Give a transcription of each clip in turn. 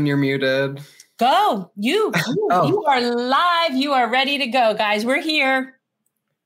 You're muted. Go. You, you, oh. you are live. You are ready to go, guys. We're here.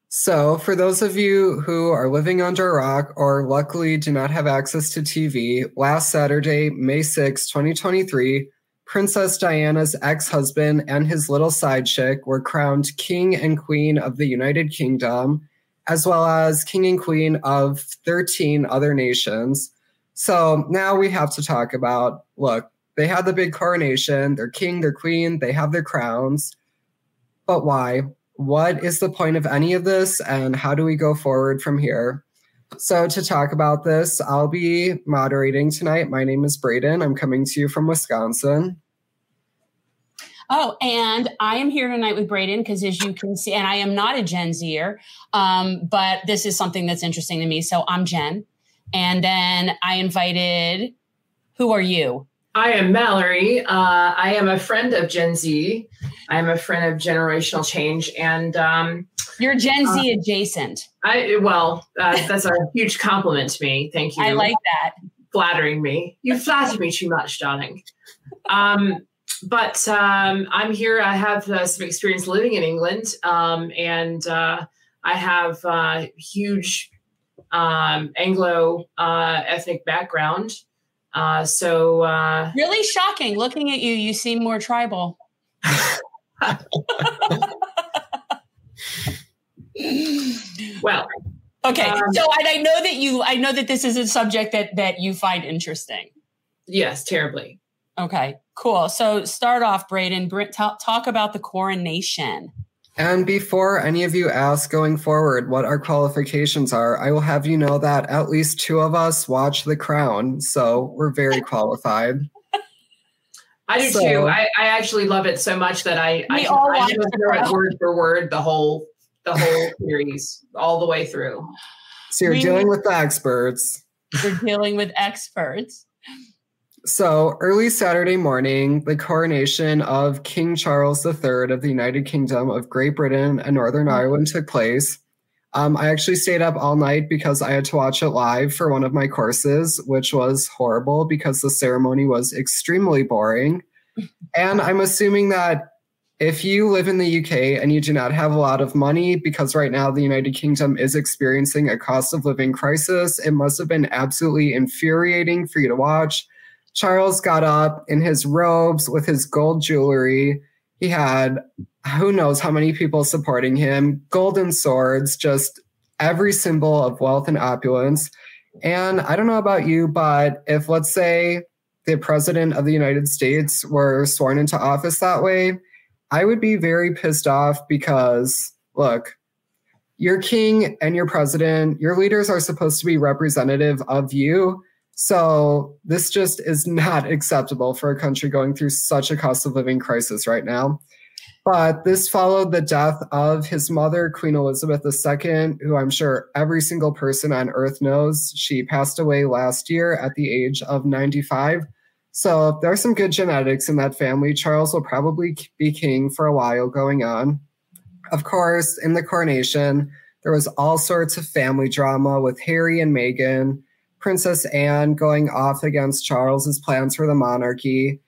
So, for those of you who are living under a rock or luckily do not have access to TV, last Saturday, May 6, 2023, Princess Diana's ex husband and his little side chick were crowned King and Queen of the United Kingdom, as well as King and Queen of 13 other nations. So now we have to talk about look, they had the big coronation, they're king, they're queen, they have their crowns. But why? What is the point of any of this, and how do we go forward from here? So, to talk about this, I'll be moderating tonight. My name is Braden. I'm coming to you from Wisconsin. Oh, and I am here tonight with Braden because, as you can see, and I am not a Gen Zer, um, but this is something that's interesting to me. So, I'm Jen. And then I invited, who are you? I am Mallory. Uh, I am a friend of Gen Z. I am a friend of generational change, and um, you're Gen Z uh, adjacent. I well, uh, that's a huge compliment to me. Thank you. I like that. Flattering me. You flatter me too much, darling. Um, but um, I'm here. I have uh, some experience living in England, um, and uh, I have uh, huge um, Anglo uh, ethnic background. Uh, so uh, really shocking. Looking at you, you seem more tribal. well, okay. Um, so and I know that you, I know that this is a subject that that you find interesting. Yes, terribly. Okay, cool. So start off, Braden. Talk, talk about the coronation. And before any of you ask going forward what our qualifications are, I will have you know that at least two of us watch The Crown, so we're very qualified. I do so, too. I, I actually love it so much that I I, all I know word for word the whole the whole series all the way through. So you're we, dealing with the experts. You're dealing with experts. So, early Saturday morning, the coronation of King Charles III of the United Kingdom of Great Britain and Northern mm-hmm. Ireland took place. Um, I actually stayed up all night because I had to watch it live for one of my courses, which was horrible because the ceremony was extremely boring. and I'm assuming that if you live in the UK and you do not have a lot of money, because right now the United Kingdom is experiencing a cost of living crisis, it must have been absolutely infuriating for you to watch Charles got up in his robes with his gold jewelry. He had who knows how many people supporting him, golden swords, just every symbol of wealth and opulence. And I don't know about you, but if let's say the president of the United States were sworn into office that way, I would be very pissed off because look, your king and your president, your leaders are supposed to be representative of you. So this just is not acceptable for a country going through such a cost of living crisis right now. But this followed the death of his mother, Queen Elizabeth II, who I'm sure every single person on earth knows. She passed away last year at the age of 95. So there are some good genetics in that family. Charles will probably be king for a while going on. Of course, in the coronation, there was all sorts of family drama with Harry and Meghan. Princess Anne going off against Charles's plans for the monarchy,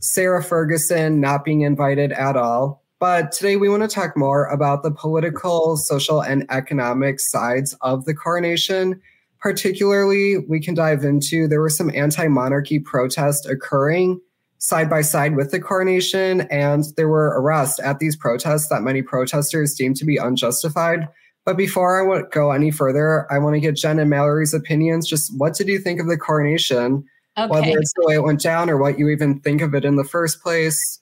Sarah Ferguson not being invited at all. But today we want to talk more about the political, social, and economic sides of the coronation. Particularly, we can dive into there were some anti monarchy protests occurring side by side with the coronation, and there were arrests at these protests that many protesters deemed to be unjustified. But before I want go any further, I want to get Jen and Mallory's opinions. Just what did you think of the coronation? Okay. Whether it's the way it went down or what you even think of it in the first place.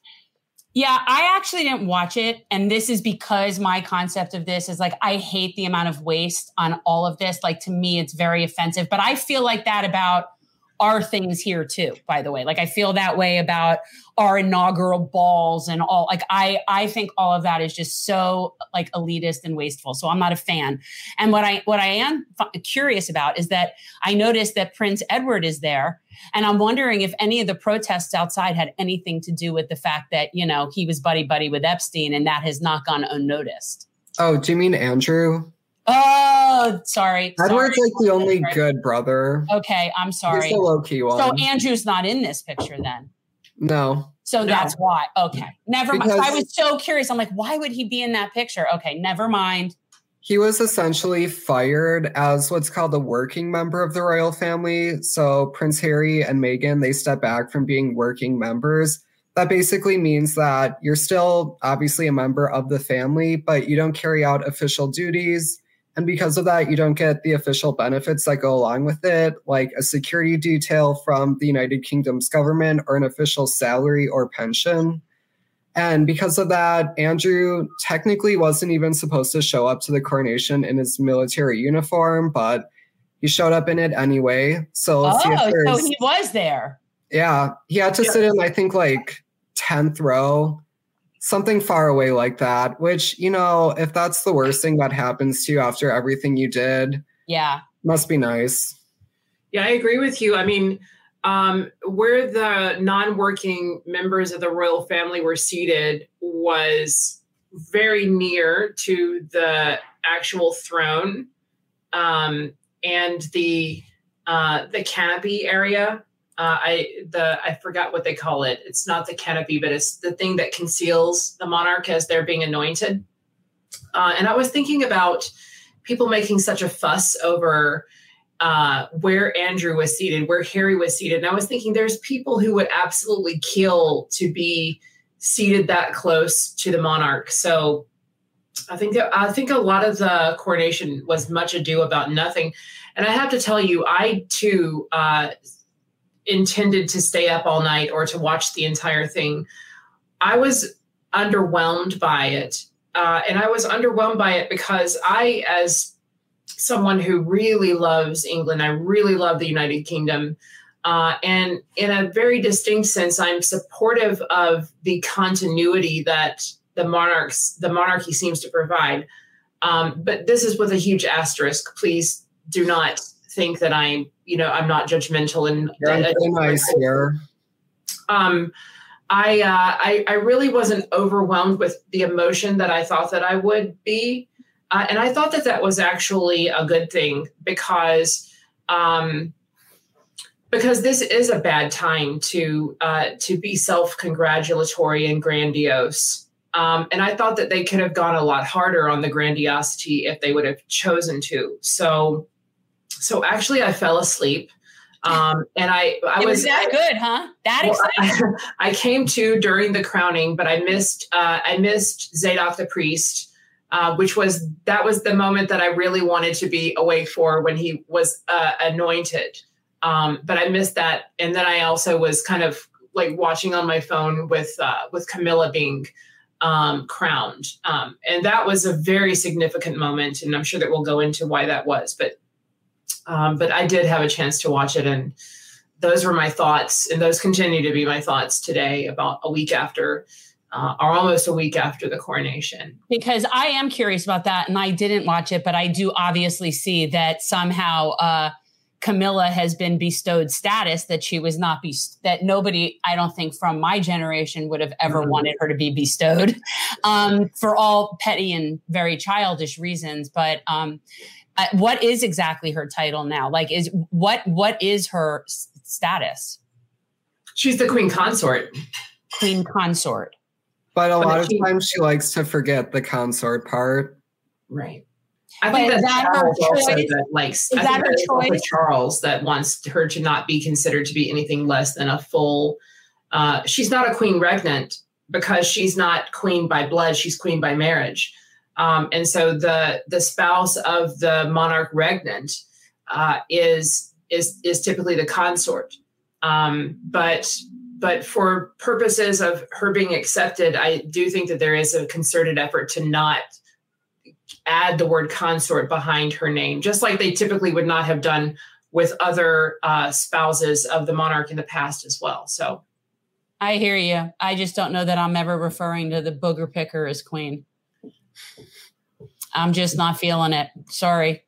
Yeah, I actually didn't watch it. And this is because my concept of this is like, I hate the amount of waste on all of this. Like, to me, it's very offensive. But I feel like that about our things here too by the way. Like i feel that way about our inaugural balls and all like i i think all of that is just so like elitist and wasteful so i'm not a fan. And what i what i am curious about is that i noticed that prince edward is there and i'm wondering if any of the protests outside had anything to do with the fact that you know he was buddy buddy with epstein and that has not gone unnoticed. Oh do you mean andrew Oh, sorry. Edward's sorry. like the only good brother. Okay, I'm sorry. He's the low key one. So Andrew's not in this picture then. No. So No. that's why. Okay. Never mind. I was so curious. I'm like, why would he be in that picture? Okay, never mind. He was essentially fired as what's called a working member of the royal family. So Prince Harry and Meghan, they step back from being working members. That basically means that you're still obviously a member of the family, but you don't carry out official duties. And because of that, you don't get the official benefits that go along with it, like a security detail from the United Kingdom's government or an official salary or pension. And because of that, Andrew technically wasn't even supposed to show up to the coronation in his military uniform, but he showed up in it anyway. So let's see if Oh, so he was there. yeah, he had to sit in, I think, like 10th row, something far away like that, which, you know, if that's the worst thing that happens to you after everything you did, Yeah. must be nice. Yeah, I agree with you. I mean, um, where the non-working members of the royal family were seated was very near to the actual throne um, and the uh, the canopy area. Uh, I the I forgot what they call it. It's not the canopy, but it's the thing that conceals the monarch as they're being anointed. Uh, and I was thinking about people making such a fuss over uh, where Andrew was seated, where Harry was seated. And I was thinking there's people who would absolutely kill to be seated that close to the monarch. So I think that, I think a lot of the coronation was much ado about nothing. And I have to tell you, I too uh, intended to stay up all night or to watch the entire thing. I was underwhelmed by it. Uh, and I was underwhelmed by it because I, as someone who really loves England. I really love the United Kingdom. Uh, and in a very distinct sense, I'm supportive of the continuity that the monarchs, the monarchy seems to provide. Um, but this is with a huge asterisk. Please do not think that I'm, you know, I'm not judgmental and on thin here. um, I, uh, I I really wasn't overwhelmed with the emotion that I thought that I would be, uh, and I thought that that was actually a good thing because um, because this is a bad time to uh, to be self congratulatory and grandiose. Um, and I thought that they could have gone a lot harder on the grandiosity if they would have chosen to. So, so actually, I fell asleep, um, and I I it was, was that good, huh? That well, exciting. I, I came to during the crowning, but I missed uh, I missed Zadok the priest, uh, which was that was the moment that I really wanted to be awake for when he was uh, anointed. Um, but I missed that, and then I also was kind of like watching on my phone with uh, with Camilla being um, crowned, um, and that was a very significant moment. And I'm sure that we'll go into why that was, but um, but I did have a chance to watch it and those were my thoughts, and those continue to be my thoughts today, about a week after, uh, or almost a week after the coronation. because I am curious about that, and I didn't watch it, but I do obviously see that somehow uh, Camilla has been bestowed status that she was not be that nobody I don't think from my generation would have ever Mhm. wanted her to be bestowed um, for all petty and very childish reasons. But um, uh, what is exactly her title now? Like, is what what is her s- status? She's the queen consort. Queen consort. But a But lot of she- times she likes to forget the consort part. Right. I think is that's that her Charles also choice? that likes. Is I that her that is also choice? Charles that wants her to not be considered to be anything less than a full. Uh, she's not a queen regnant because she's not queen by blood. She's queen by marriage, um, and so the the spouse of the monarch regnant uh, is is is typically the consort. Um, but but for purposes of her being accepted, I do think that there is a concerted effort to not add the word consort behind her name, just like they typically would not have done with other uh, spouses of the monarch in the past as well. So, I hear you. I just don't know that I'm ever referring to the booger picker as queen. I'm just not feeling it. Sorry.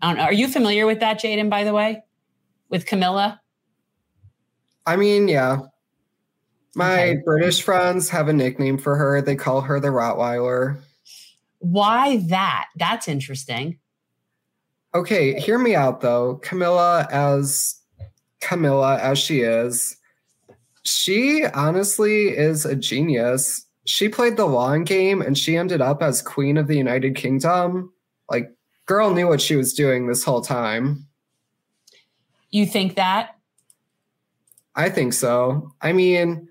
I don't know. Are you familiar with that, Jaden, by the way? With Camilla? I mean, yeah. My Okay. British friends have a nickname for her. They call her the Rottweiler. Why that? That's interesting. Okay, hear me out though. Camilla, as Camilla as she is, she honestly is a genius. She played the long game and she ended up as Queen of the United Kingdom. Like, girl knew what she was doing this whole time. You think that? I think so. I mean,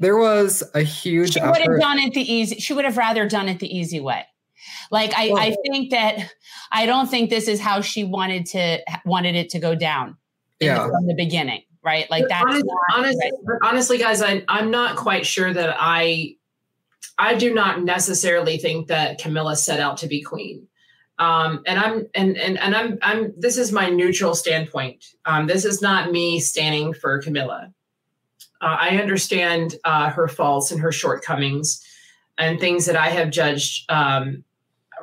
there was a huge. She would have done it the easy. She would have rather done it the easy way. Like I, well, I think that I don't think this is how she wanted to wanted it to go down. Yeah. The, from the beginning, right? Like that. Honest, honestly, right. honestly, guys, I, I'm not quite sure that I. I do not necessarily think that Camilla set out to be queen. Um, and I'm and and and I'm I'm this is my neutral standpoint. Um, this is not me standing for Camilla. Uh, I understand uh, her faults and her shortcomings and things that I have judged um,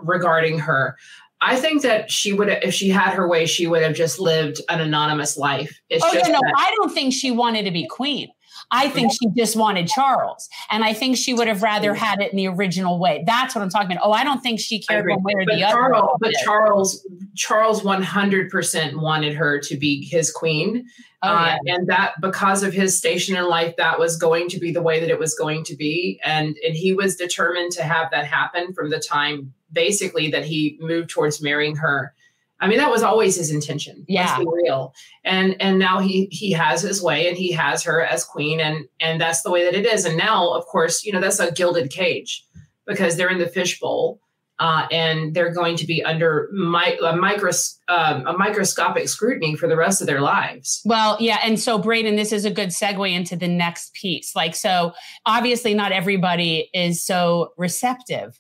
regarding her. I think that she would, if she had her way, she would have just lived an anonymous life. It's oh, no, no, I don't think she wanted to be queen. I think she just wanted Charles. And I think she would have rather had it in the original way. That's what I'm talking about. Oh, I don't think she cared one way or but the Charles, other. But Charles, Charles 100% wanted her to be his queen. Oh, yeah. uh, and that because of his station in life, that was going to be the way that it was going to be. And, and he was determined to have that happen from the time basically that he moved towards marrying her. I mean, that was always his intention. Yeah, real. And and now he he has his way, and he has her as queen, and and that's the way that it is. And now, of course, you know that's a gilded cage because they're in the fishbowl, uh, and they're going to be under my, a, micros, um, a microscopic scrutiny for the rest of their lives. Well, yeah. And so, Braden, this is a good segue into the next piece. Like, so obviously, not everybody is so receptive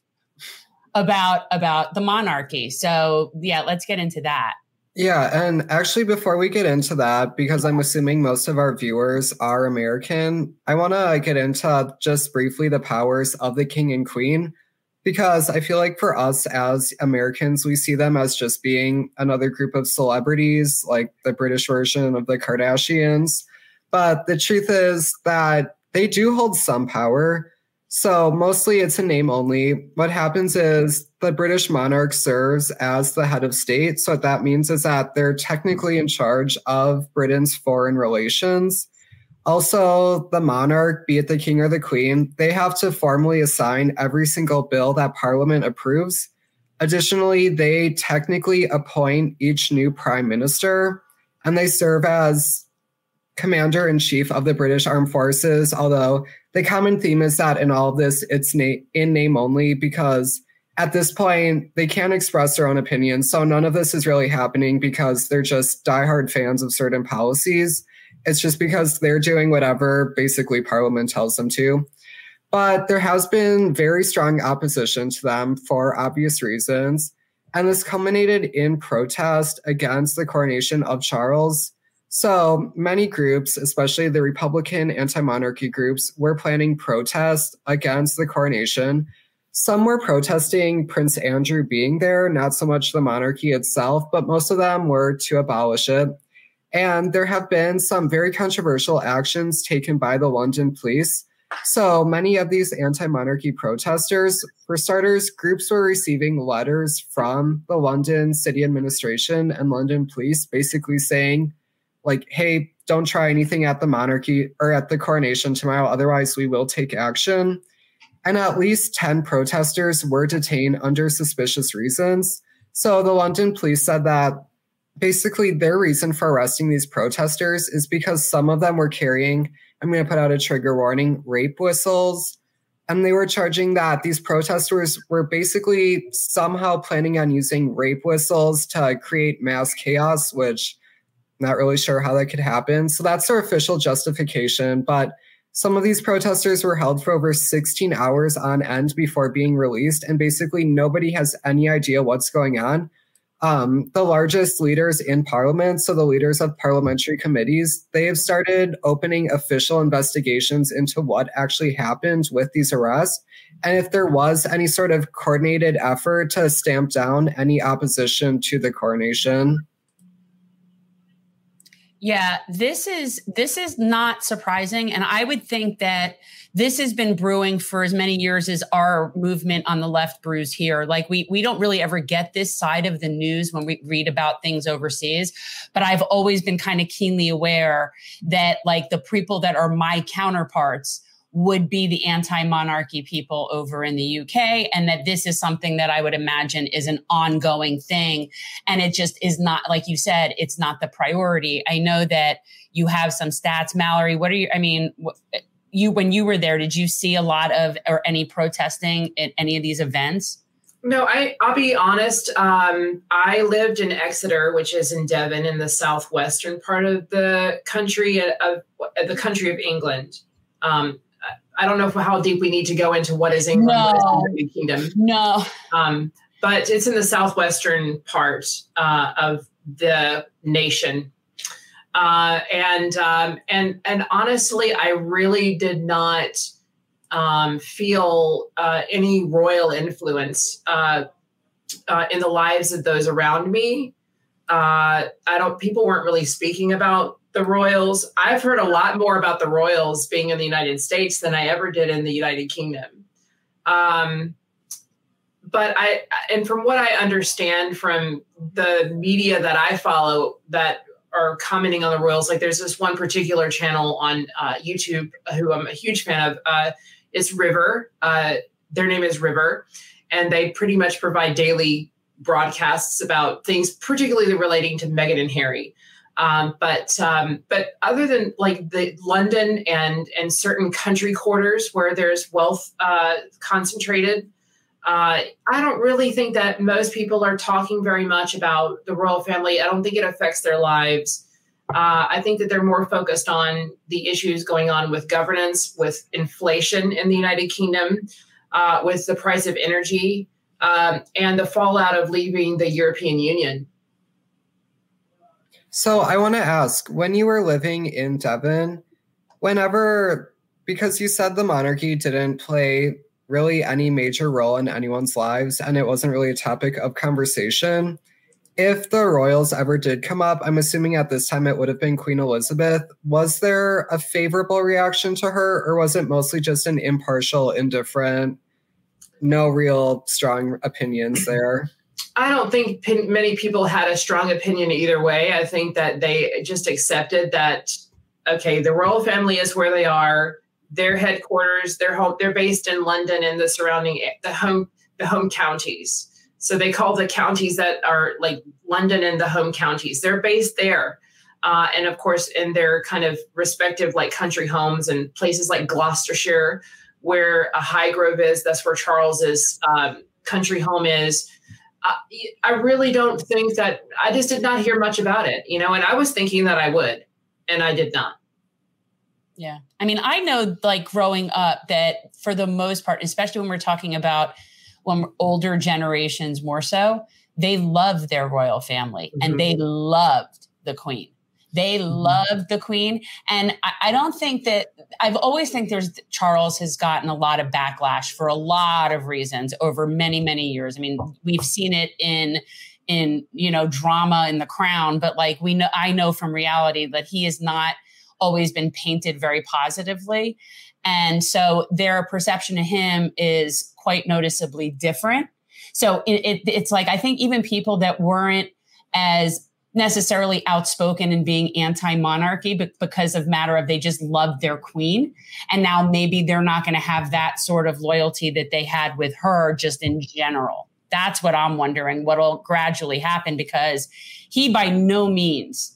about about the monarchy. So yeah, let's get into that. Yeah, and actually before we get into that because I'm assuming most of our viewers are American, I want to uh, get into just briefly the powers of the king and queen because I feel like for us as Americans, we see them as just being another group of celebrities, like the British version of the Kardashians. But the truth is that they do hold some power. So mostly it's a name only. What happens is the British monarch serves as the head of state. So what that means is that they're technically in charge of Britain's foreign relations. Also, the monarch, be it the king or the queen, they have to formally assign every single bill that parliament approves. Additionally, they technically appoint each new prime minister and they serve as commander in chief of the British Armed Forces, although the common theme is that in all of this, it's na- in name only because at this point, they can't express their own opinions. So none of this is really happening because they're just diehard fans of certain policies. It's just because they're doing whatever basically Parliament tells them to. But there has been very strong opposition to them for obvious reasons. And this culminated in protest against the coronation of Charles so many groups, especially the Republican anti monarchy groups, were planning protests against the coronation. Some were protesting Prince Andrew being there, not so much the monarchy itself, but most of them were to abolish it. And there have been some very controversial actions taken by the London police. So many of these anti monarchy protesters, for starters, groups were receiving letters from the London city administration and London police basically saying, like, hey, don't try anything at the monarchy or at the coronation tomorrow, otherwise, we will take action. And at least 10 protesters were detained under suspicious reasons. So the London police said that basically their reason for arresting these protesters is because some of them were carrying, I'm going to put out a trigger warning, rape whistles. And they were charging that these protesters were basically somehow planning on using rape whistles to create mass chaos, which not really sure how that could happen. So that's their official justification. But some of these protesters were held for over 16 hours on end before being released. And basically, nobody has any idea what's going on. Um, the largest leaders in parliament, so the leaders of parliamentary committees, they have started opening official investigations into what actually happened with these arrests. And if there was any sort of coordinated effort to stamp down any opposition to the coronation. Yeah, this is this is not surprising and I would think that this has been brewing for as many years as our movement on the left brews here. Like we we don't really ever get this side of the news when we read about things overseas, but I've always been kind of keenly aware that like the people that are my counterparts would be the anti-monarchy people over in the UK and that this is something that I would imagine is an ongoing thing and it just is not like you said it's not the priority. I know that you have some stats Mallory what are you I mean you when you were there, did you see a lot of or any protesting at any of these events? No, I I'll be honest. Um, I lived in Exeter, which is in Devon, in the southwestern part of the country uh, of, of the country of England. Um, I don't know how deep we need to go into what is England, no. what is the Kingdom. No, um, but it's in the southwestern part uh, of the nation. Uh, and um, and and honestly, I really did not um, feel uh, any royal influence uh, uh in the lives of those around me. Uh, I don't. People weren't really speaking about the royals. I've heard a lot more about the royals being in the United States than I ever did in the United Kingdom. Um, but I, and from what I understand from the media that I follow, that are commenting on the Royals. Like there's this one particular channel on uh, YouTube who I'm a huge fan of. Uh, it's River. Uh, their name is River, and they pretty much provide daily broadcasts about things, particularly relating to Meghan and Harry. Um, but um, but other than like the London and and certain country quarters where there's wealth uh, concentrated, uh, I don't really think that most people are talking very much about the royal family. I don't think it affects their lives. Uh, I think that they're more focused on the issues going on with governance, with inflation in the United Kingdom, uh, with the price of energy, um, and the fallout of leaving the European Union. So I want to ask when you were living in Devon, whenever, because you said the monarchy didn't play really any major role in anyone's lives and it wasn't really a topic of conversation. If the royals ever did come up, I'm assuming at this time it would have been Queen Elizabeth. Was there a favorable reaction to her, or was it mostly just an impartial, indifferent, no real strong opinions there? I don't think many people had a strong opinion either way. I think that they just accepted that, okay, the royal family is where they are their headquarters, their home, they're based in London and the surrounding the home the home counties. So they call the counties that are like London and the home counties. They're based there. Uh, and of course, in their kind of respective like country homes and places like Gloucestershire, where a Highgrove is, that's where Charles's um, country home is. Uh, I really don't think that I just did not hear much about it, you know, and I was thinking that I would, and I did not. Yeah. I mean, I know like growing up that for the most part, especially when we're talking about when older generations more so, they loved their royal family mm-hmm. and they loved the queen. They mm-hmm. loved the queen. And I, I, don't think that I've always think there's Charles has gotten a lot of backlash for a lot of reasons over many, many years. I mean, we've seen it in in you know drama in the crown but like we know i know from reality that he is not always been painted very positively. And so their perception of him is quite noticeably different. So it, it, it's like, I think even people that weren't as necessarily outspoken in being anti-monarchy but because of matter of they just loved their queen and now maybe they're not going to have that sort of loyalty that they had with her just in general that's what i'm wondering what'll gradually happen because he by no means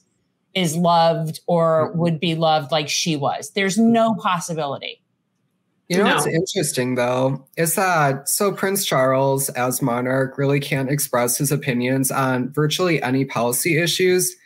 is loved or mm-hmm. would be loved like she was. There's no possibility. You know no. what's interesting though is that so Prince Charles, as monarch, really can't express his opinions on virtually any policy issues.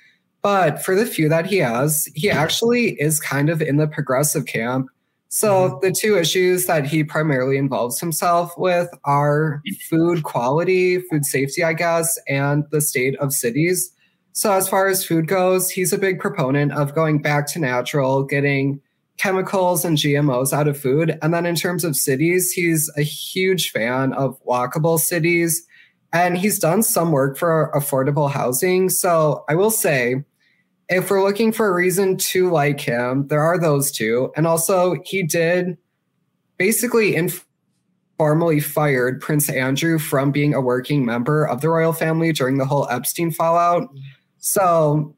But for the few that he has, he actually is kind of in the progressive camp. So mm-hmm. the two issues that he primarily involves himself with are food quality, food safety, I guess, and the state of cities. So, as far as food goes, he's a big proponent of going back to natural, getting chemicals and GMOs out of food. And then in terms of cities, he's a huge fan of walkable cities. And he's done some work for affordable housing. So I will say, if we're looking for a reason to like him, there are those two. And also, he did basically informally fired Prince Andrew from being a working member of the royal family during the whole Epstein fallout. Mm-hmm. So,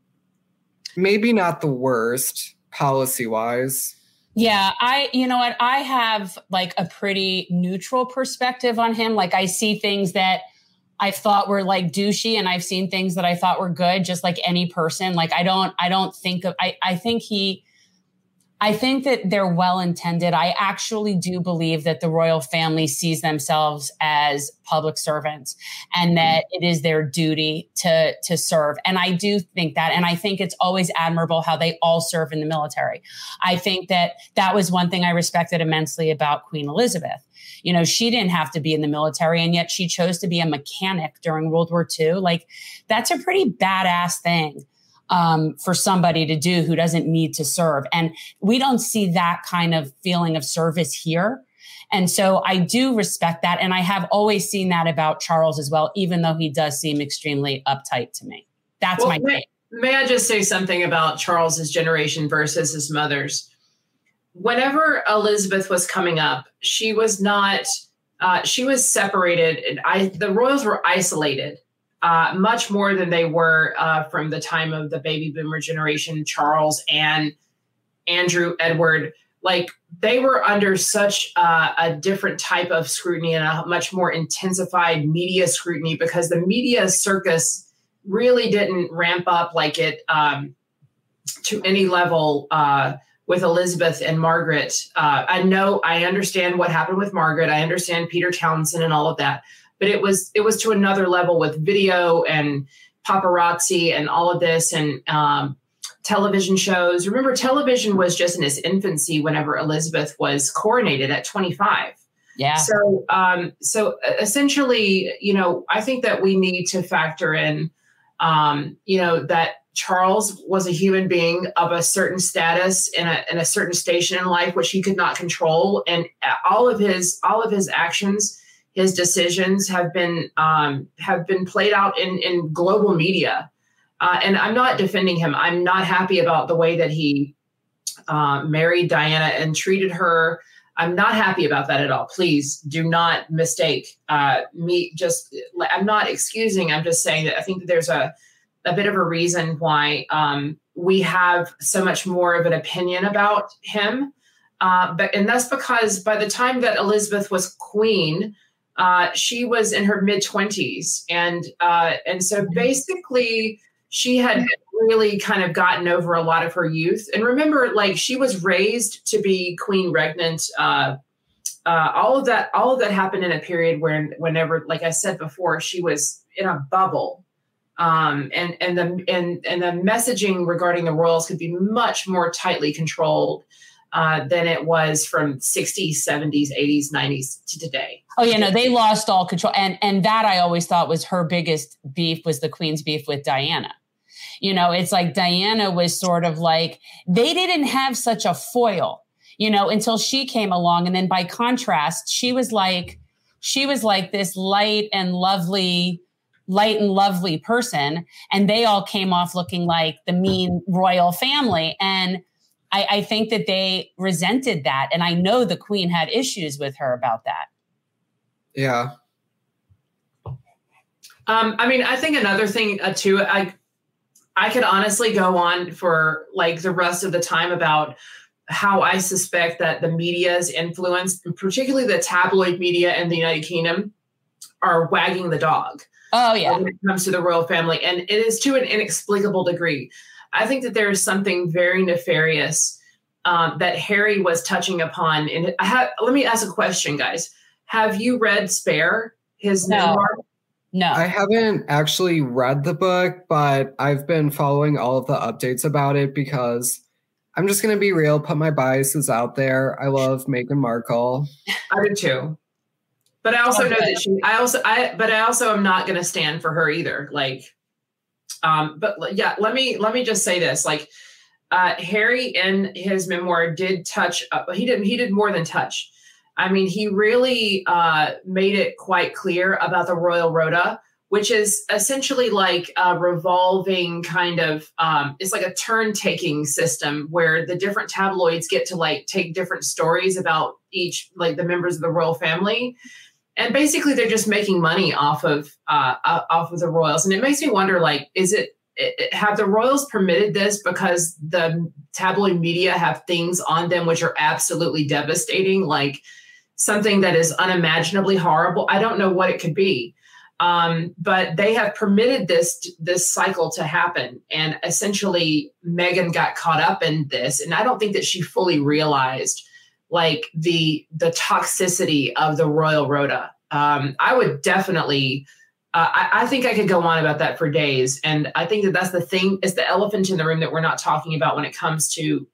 maybe not the worst policy wise. Yeah, I, you know what? I have like a pretty neutral perspective on him. Like, I see things that I thought were like douchey and I've seen things that I thought were good, just like any person. Like, I don't, I don't think of, I, I think he, I think that they're well intended. I actually do believe that the royal family sees themselves as public servants and mm-hmm. that it is their duty to to serve. And I do think that and I think it's always admirable how they all serve in the military. I think that that was one thing I respected immensely about Queen Elizabeth. You know, she didn't have to be in the military and yet she chose to be a mechanic during World War II. Like that's a pretty badass thing um, for somebody to do who doesn't need to serve. And we don't see that kind of feeling of service here. And so I do respect that. And I have always seen that about Charles as well, even though he does seem extremely uptight to me. That's well, my may, take. May I just say something about Charles's generation versus his mother's? Whenever Elizabeth was coming up, she was not, uh, she was separated. And I, the royals were isolated uh, much more than they were uh, from the time of the baby boomer generation, Charles and Andrew, Edward. Like they were under such uh, a different type of scrutiny and a much more intensified media scrutiny because the media circus really didn't ramp up like it um, to any level uh, with Elizabeth and Margaret. Uh, I know, I understand what happened with Margaret. I understand Peter Townsend and all of that but it was it was to another level with video and paparazzi and all of this and um, television shows. Remember, television was just in its infancy whenever Elizabeth was coronated at 25. Yeah. So, um, so essentially, you know, I think that we need to factor in, um, you know, that Charles was a human being of a certain status in a, in a certain station in life, which he could not control, and all of his all of his actions his decisions have been um, have been played out in in global media. Uh, and I'm not defending him. I'm not happy about the way that he uh, married Diana and treated her. I'm not happy about that at all. Please do not mistake uh, me. Just I'm not excusing. I'm just saying that I think that there's a a bit of a reason why um, we have so much more of an opinion about him. Uh, but and that's because by the time that Elizabeth was queen, uh, she was in her mid 20s and uh, and so mm-hmm. basically she had really kind of gotten over a lot of her youth and remember like she was raised to be queen regnant uh, uh, all of that all of that happened in a period when whenever like i said before she was in a bubble um, and and the and and the messaging regarding the royals could be much more tightly controlled uh, than it was from 60s 70s 80s 90s to today. Oh yeah, no, they lost all control, and and that I always thought was her biggest beef was the Queen's beef with Diana. You know, it's like Diana was sort of like they didn't have such a foil, you know, until she came along, and then by contrast, she was like she was like this light and lovely light and lovely person. And they all came off looking like the mean royal family. And I, I, think that they resented that and i know the queen had issues with her about that yeah. Um, I mean, I think another thing uh, too, I I could honestly go on for like the rest of the time about how I suspect that the media's influence, particularly the tabloid media in the United Kingdom, are wagging the dog. Oh yeah, when it comes to the royal family, and it is to an inexplicable degree. I think that there is something very nefarious um, that Harry was touching upon. And I have, let me ask a question, guys. Have you read Spare, his no. memoir? No. I haven't actually read the book, but I've been following all of the updates about it because I'm just going to be real, put my biases out there. I love Meghan Markle. I do too. But I also okay. know that she, I also, I, but I also am not going to stand for her either. Like, um, but yeah, let me, let me just say this. Like, uh, Harry in his memoir did touch, uh, he didn't, he did more than touch I mean, he really uh, made it quite clear about the Royal Rota, which is essentially like a revolving kind of um, it's like a turn taking system where the different tabloids get to like take different stories about each like the members of the royal family and basically they're just making money off of uh, off of the royals. And it makes me wonder like is it have the royals permitted this because the tabloid media have things on them which are absolutely devastating like something that is unimaginably horrible? I don't know what it could be. Um, but they have permitted this this cycle to happen. And essentially meghan got caught up in this. And i don't think that she fully realized like the the toxicity of the royal rota um, i would definitely uh, I, I, think I could go on about that for days, and I think that that's the thing is the elephant in the room that we're not talking about when it comes to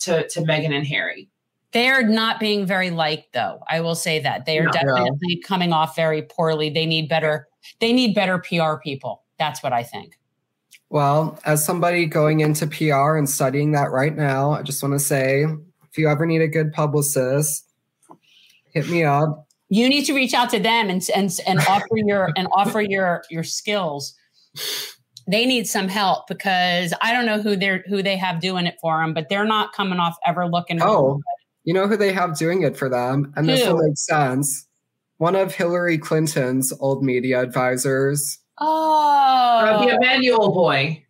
to to Meghan and Harry. They are not being very liked, though. I will say that they are no, definitely no. coming off very poorly. They need better. They need better PR people. That's what I think. Well, as somebody going into PR and studying that right now, I just want to say, if you ever need a good publicist, hit me up. You need to reach out to them and and and offer your and offer your your skills. They need some help because i don't know who they're who they have doing it for them but they're not coming off ever looking oh you know who they have doing it for them? And who? this will make sense. One of hillary clinton's old media advisors. Oh. Uh, the Emanuel boy.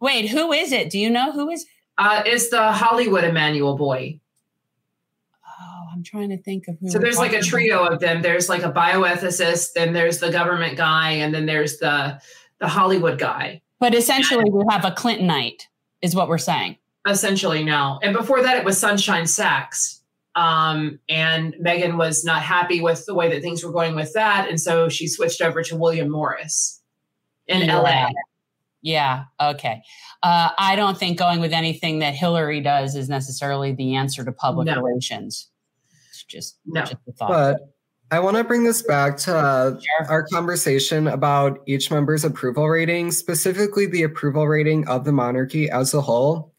Wait who is it? Do you know who is it uh, it's the hollywood Emanuel boy Oh, I'm trying to think of who. So there's like a trio of them. There's like a bioethicist, then there's the government guy, and then there's the the Hollywood guy. But essentially, we have a Clintonite, is what we're saying. Essentially, no. And before that, it was Sunshine Sachs. Um, and Meghan was not happy with the way that things were going with that, and so she switched over to William Morris in yeah. LA. Yeah. Okay. Uh, I don't think going with anything that Hillary does is necessarily the answer to public no. relations. Just, no. just a thought. But I want to bring this back to uh, sure. our conversation about each member's approval rating, specifically the approval rating of the monarchy as a whole.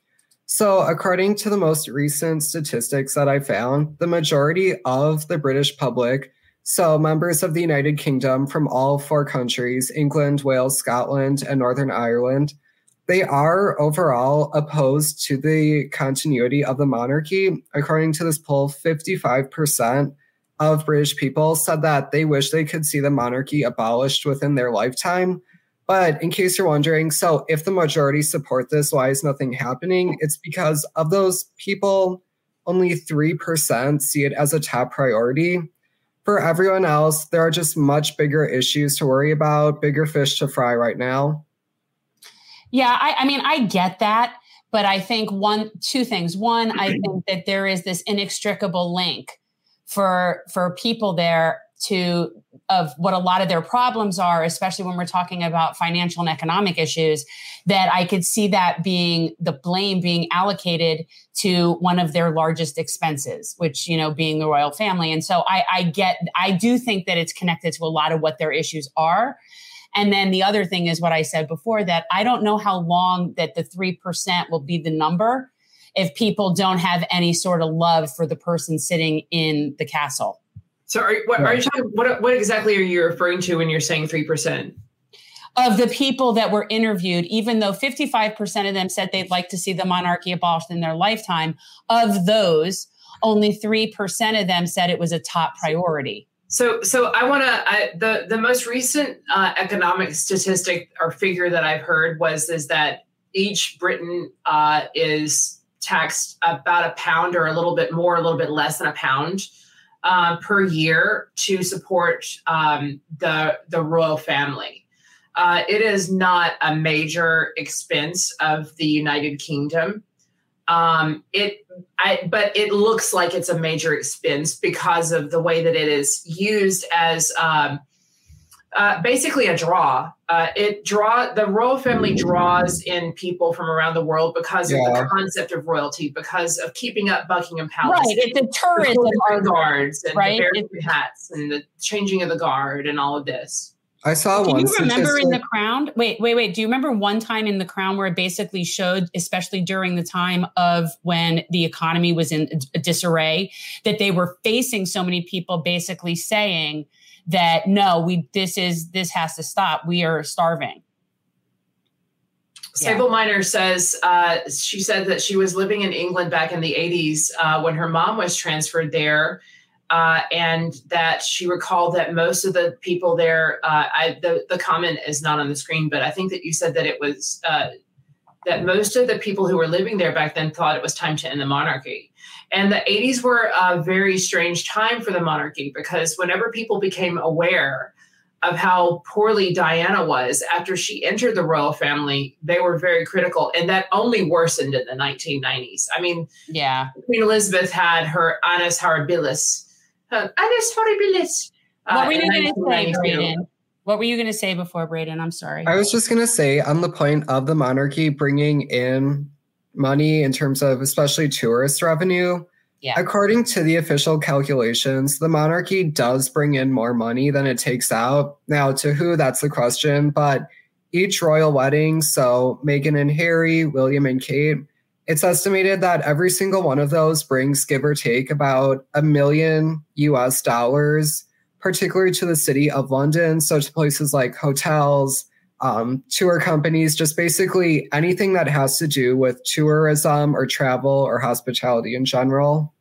So, according to the most recent statistics that I found, the majority of the British public, so members of the United Kingdom from all four countries England, Wales, Scotland, and Northern Ireland they are overall opposed to the continuity of the monarchy. According to this poll, 55% of British people said that they wish they could see the monarchy abolished within their lifetime. But in case you're wondering, so if the majority support this, why is nothing happening? It's because of those people, only 3% see it as a top priority. For everyone else, there are just much bigger issues to worry about, bigger fish to fry right now. Yeah, I, I mean, I get that, but I think one, two things. One, I think that there is this inextricable link for for people there to of what a lot of their problems are especially when we're talking about financial and economic issues that i could see that being the blame being allocated to one of their largest expenses which you know being the royal family and so i i get i do think that it's connected to a lot of what their issues are and then the other thing is what I said before that I don't know how long that the 3% will be the number if people don't have any sort of love for the person sitting in the castle. So are, what, are you talking, what, what exactly are you referring to when you're saying 3%? Of the people that were interviewed, even though 55% of them said they'd like to see the monarchy abolished in their lifetime, of those, only 3% of them said it was a top priority. So, so I want to. the the most recent uh, economic statistic or figure that I've heard was is that each Briton uh, is taxed about a pound or a little bit more, a little bit less than a pound uh, per year to support um, the the royal family. Uh, it is not a major expense of the United Kingdom. Um, it, I, but it looks like it's a major expense because of the way that it is used as um, uh, basically a draw. Uh, it draw the royal family draws in people from around the world because yeah. of the concept of royalty, because of keeping up Buckingham Palace. Right, it's a tourism guards and right? the hats and the changing of the guard and all of this. I saw Do one. Do you remember in the Crown? Wait, wait, wait. Do you remember one time in the Crown where it basically showed, especially during the time of when the economy was in disarray, that they were facing so many people basically saying that no, we this is this has to stop. We are starving. Sable yeah. Miner says uh, she said that she was living in England back in the 80s uh, when her mom was transferred there. Uh, and that she recalled that most of the people there, uh, I, the, the comment is not on the screen, but I think that you said that it was uh, that most of the people who were living there back then thought it was time to end the monarchy. And the 80s were a very strange time for the monarchy because whenever people became aware of how poorly Diana was after she entered the royal family, they were very critical. And that only worsened in the 1990s. I mean, yeah. Queen Elizabeth had her Annus Horribilis. Annus Horribilis. Uh, what were you going to say, Braden? What were you going to say before, Braden? I'm sorry. I was just going to say on the point of the monarchy bringing in money in terms of especially tourist revenue yeah. According to the official calculations, the monarchy does bring in more money than it takes out. Now, to who, that's the question. But each royal wedding, so Meghan and Harry, William and Kate, it's estimated that every single one of those brings, give or take, about a million US dollars, particularly to the city of London. So to places like hotels, um, tour companies, just basically anything that has to do with tourism or travel or hospitality in general.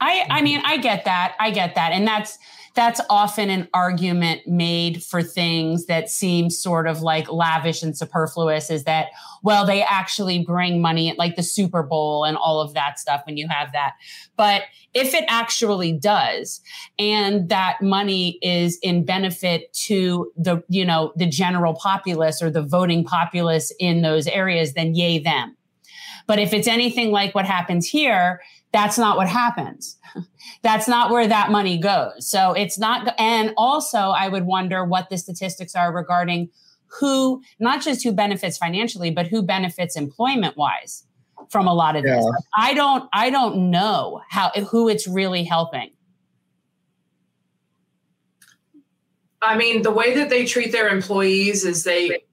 I I mean I get that. I get that. And that's that's often an argument made for things that seem sort of like lavish and superfluous is that well they actually bring money like the Super Bowl and all of that stuff when you have that. But if it actually does and that money is in benefit to the you know the general populace or the voting populace in those areas then yay them. But if it's anything like what happens here, that's not what happens. That's not where that money goes. So it's not, and also I would wonder what the statistics are regarding who, not just who benefits financially, but who benefits employment wise from a lot of yeah. this. I don't, I don't know how, who it's really helping. I mean, the way that they treat their employees is they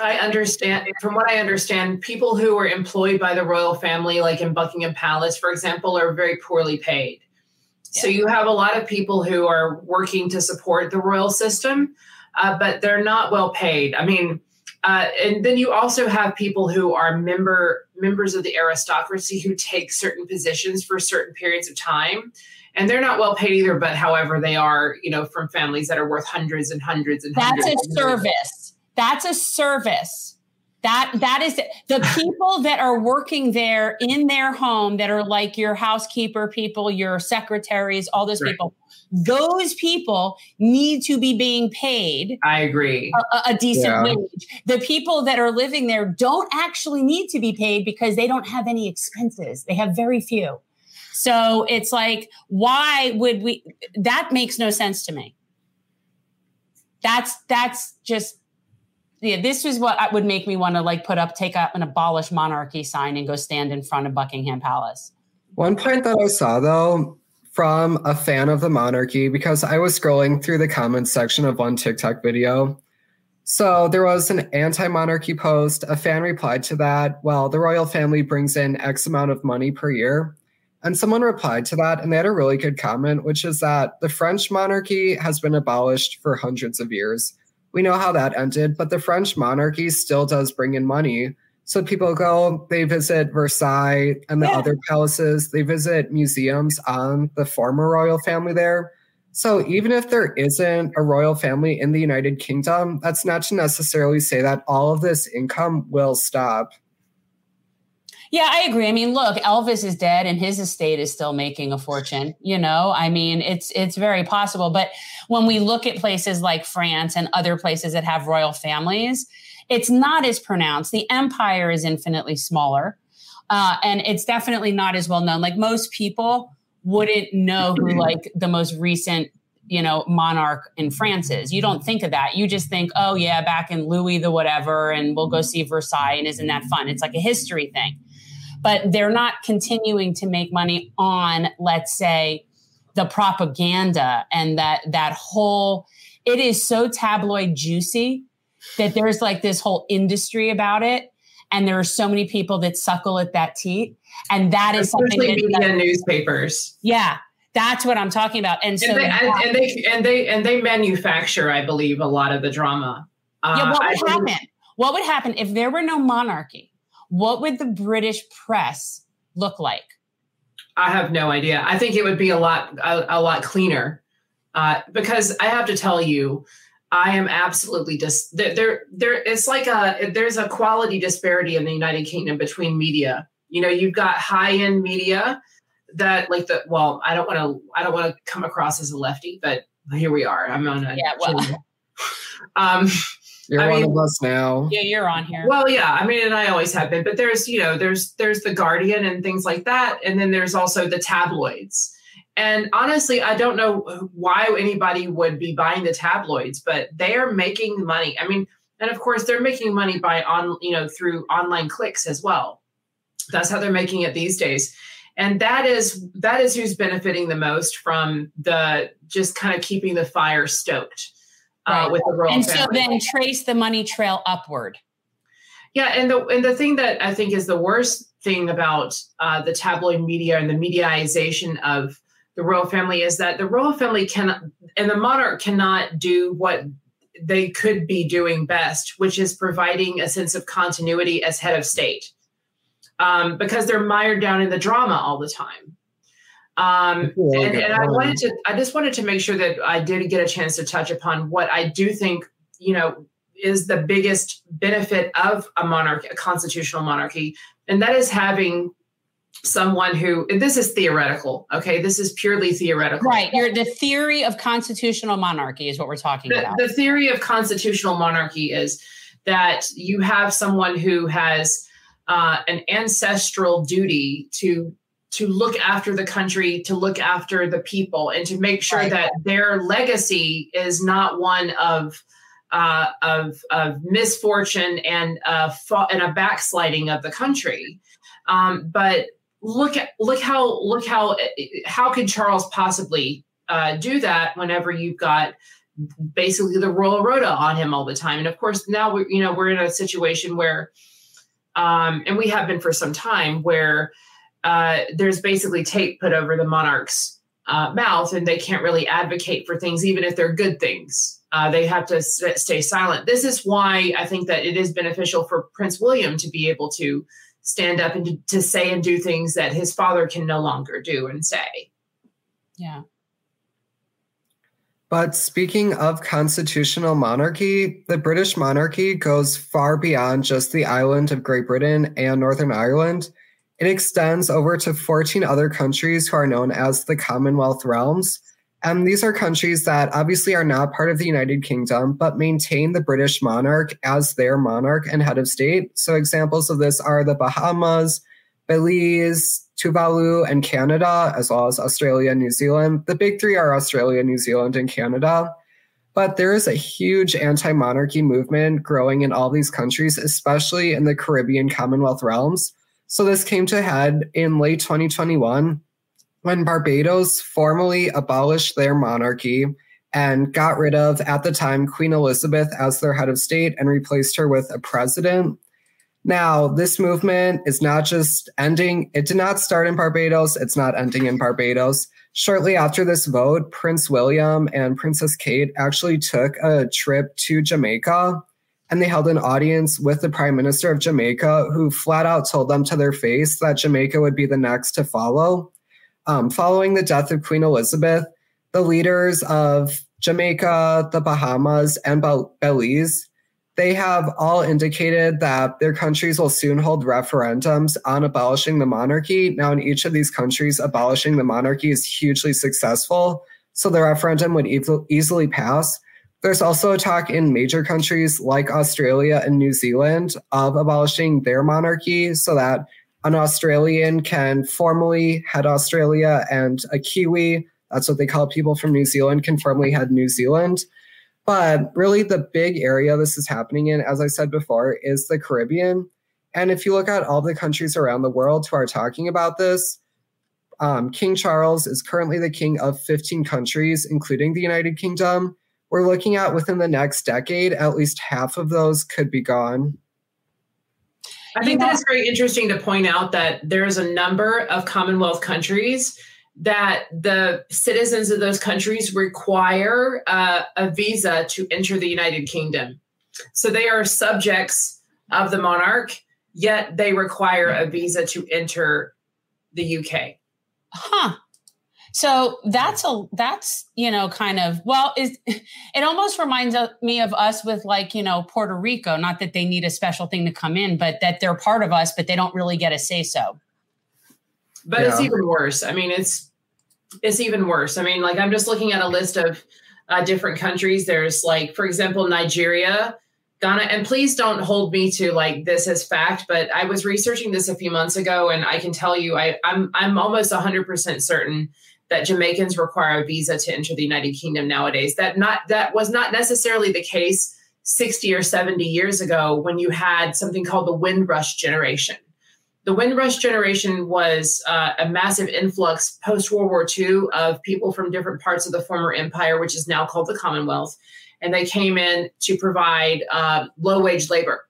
I understand, from what I understand, people who are employed by the royal family, like in Buckingham Palace, for example, are very poorly paid. Yeah. So you have a lot of people who are working to support the royal system, uh, but they're not well paid. I mean, uh, and then you also have people who are member members of the aristocracy who take certain positions for certain periods of time, and they're not well paid either. But however, they are, you know, from families that are worth hundreds and hundreds and that's hundreds a service. That's a service. That that is the people that are working there in their home that are like your housekeeper people, your secretaries, all those right. people. Those people need to be being paid. I agree. A, a decent yeah. wage. The people that are living there don't actually need to be paid because they don't have any expenses. They have very few. So it's like, why would we? That makes no sense to me. That's that's just yeah, this is what uh, would make me want to like put up, take up an abolish monarchy sign and go stand in front of Buckingham Palace. One point that I saw though from a fan of the monarchy, because I was scrolling through the comments section of one TikTok video. So there was an anti monarchy post. A fan replied to that, well, the royal family brings in X amount of money per year. And someone replied to that, and they had a really good comment, which is that the French monarchy has been abolished for hundreds of years we know how that ended, but the French monarchy still does bring in money. So people go, they visit Versailles and the yeah. other palaces, they visit museums on the former royal family there. So even if there isn't a royal family in the United Kingdom, that's not to necessarily say that all of this income will stop. Yeah, I agree. I mean, look, Elvis is dead and his estate is still making a fortune, you know? I mean, it's it's very possible, but when we look at places like France and other places that have royal families, it's not as pronounced. The empire is infinitely smaller. Uh, and it's definitely not as well known. Like most people wouldn't know who like the most recent you know, monarch in France is. You don't think of that. You just think, oh, yeah, back in Louis the whatever, and we'll go see Versailles, and isn't that fun? It's like a history thing but they're not continuing to make money on, let's say, the propaganda and that that whole it is so tabloid juicy that there's like this whole industry about it and there are so many people that suckle at that teat and that is Especially something media that, newspapers yeah That's what I'm talking about. And so and they, and, and they and they and they manufacture, I believe, a lot of the drama. Uh, yeah, what would happen? What would happen if there were no monarchy? What would the British press look like? I have no idea. I think it would be a lot a, a lot cleaner uh, because I have to tell you, I am absolutely just dis- there. There, it's like a there's a quality disparity in the United Kingdom between media. You know, you've got high end media that like the well, I don't want to I don't want to come across as a lefty, but here we are. I'm on a yeah. Well, um, you're I one mean, of us now. Yeah, you're on here. Well, yeah, I mean, and I always have been, but there's you know there's there's the Guardian and things like that, and then there's also the tabloids. And honestly, I don't know why anybody would be buying the tabloids, but they are making money. I mean, and of course, they're making money by on you know through online clicks as well. That's how they're making it these days and that is that is who's benefiting the most from the just kind of keeping the fire stoked uh, right. with the royal and family. so then trace the money trail upward yeah and the and the thing that i think is the worst thing about uh, the tabloid media and the mediaization of the royal family is that the royal family cannot and the monarch cannot do what they could be doing best which is providing a sense of continuity as head of state um, because they're mired down in the drama all the time. Um, and, and I wanted to, I just wanted to make sure that I did get a chance to touch upon what I do think, you know, is the biggest benefit of a monarchy, a constitutional monarchy, and that is having someone who this is theoretical okay? This is purely theoretical. Right you're the theory of constitutional monarchy is what we're talking the, about. the theory of constitutional monarchy is that you have someone who has uh, an ancestral duty to to look after the country, to look after the people, and to make sure that their legacy is not one of uh, of, of misfortune and a and a backsliding of the country. Um, but look at look how look how how could Charles possibly uh, do that whenever you've got basically the royal rota on him all the time? And of course, now we're you know we're in a situation where um, and we have been for some time, where uh, there's basically tape put over the monarch's uh, mouth, and they can't really advocate for things, even if they're good things. Uh, they have to stay silent. This is why I think that it is beneficial for Prince William to be able to stand up and to, to say and do things that his father can no longer do and say. Yeah. But speaking of constitutional monarchy, the British monarchy goes far beyond just the island of Great Britain and Northern Ireland. It extends over to 14 other countries who are known as the Commonwealth realms. And these are countries that obviously are not part of the United Kingdom, but maintain the British monarch as their monarch and head of state. So examples of this are the Bahamas, Belize, Tuvalu, and Canada, as well as Australia and New Zealand. The big three are Australia, New Zealand, and Canada. But there is a huge anti monarchy movement growing in all these countries, especially in the Caribbean Commonwealth realms. So this came to a head in late 2021 when Barbados formally abolished their monarchy and got rid of, at the time, Queen Elizabeth as their head of state and replaced her with a president. Now, this movement is not just ending, it did not start in Barbados, it's not ending in Barbados. Shortly after this vote, Prince William and Princess Kate actually took a trip to Jamaica and they held an audience with the Prime Minister of Jamaica, who flat out told them to their face that Jamaica would be the next to follow. Um, following the death of Queen Elizabeth, the leaders of Jamaica, the Bahamas, and Belize they have all indicated that their countries will soon hold referendums on abolishing the monarchy. Now, in each of these countries, abolishing the monarchy is hugely successful, so the referendum would e- easily pass. There's also talk in major countries like Australia and New Zealand of abolishing their monarchy so that an Australian can formally head Australia and a Kiwi, that's what they call people from New Zealand, can formally head New Zealand. But really, the big area this is happening in, as I said before, is the Caribbean. And if you look at all the countries around the world who are talking about this, um, King Charles is currently the king of 15 countries, including the United Kingdom. We're looking at within the next decade, at least half of those could be gone. I think that is very interesting to point out that there's a number of Commonwealth countries that the citizens of those countries require uh, a visa to enter the United Kingdom. So they are subjects of the monarch, yet they require a visa to enter the UK. Huh. So that's a that's you know kind of well is it almost reminds me of us with like you know Puerto Rico. Not that they need a special thing to come in, but that they're part of us, but they don't really get a say so. But yeah. it's even worse. I mean, it's it's even worse. I mean, like I'm just looking at a list of uh, different countries. There's like, for example, Nigeria, Ghana, and please don't hold me to like this as fact, but I was researching this a few months ago, and I can tell you, I, I'm I'm almost 100 percent certain that Jamaicans require a visa to enter the United Kingdom nowadays. That not that was not necessarily the case 60 or 70 years ago when you had something called the Windrush generation the Windrush generation was uh, a massive influx post World War II of people from different parts of the former empire, which is now called the Commonwealth. And they came in to provide uh, low wage labor.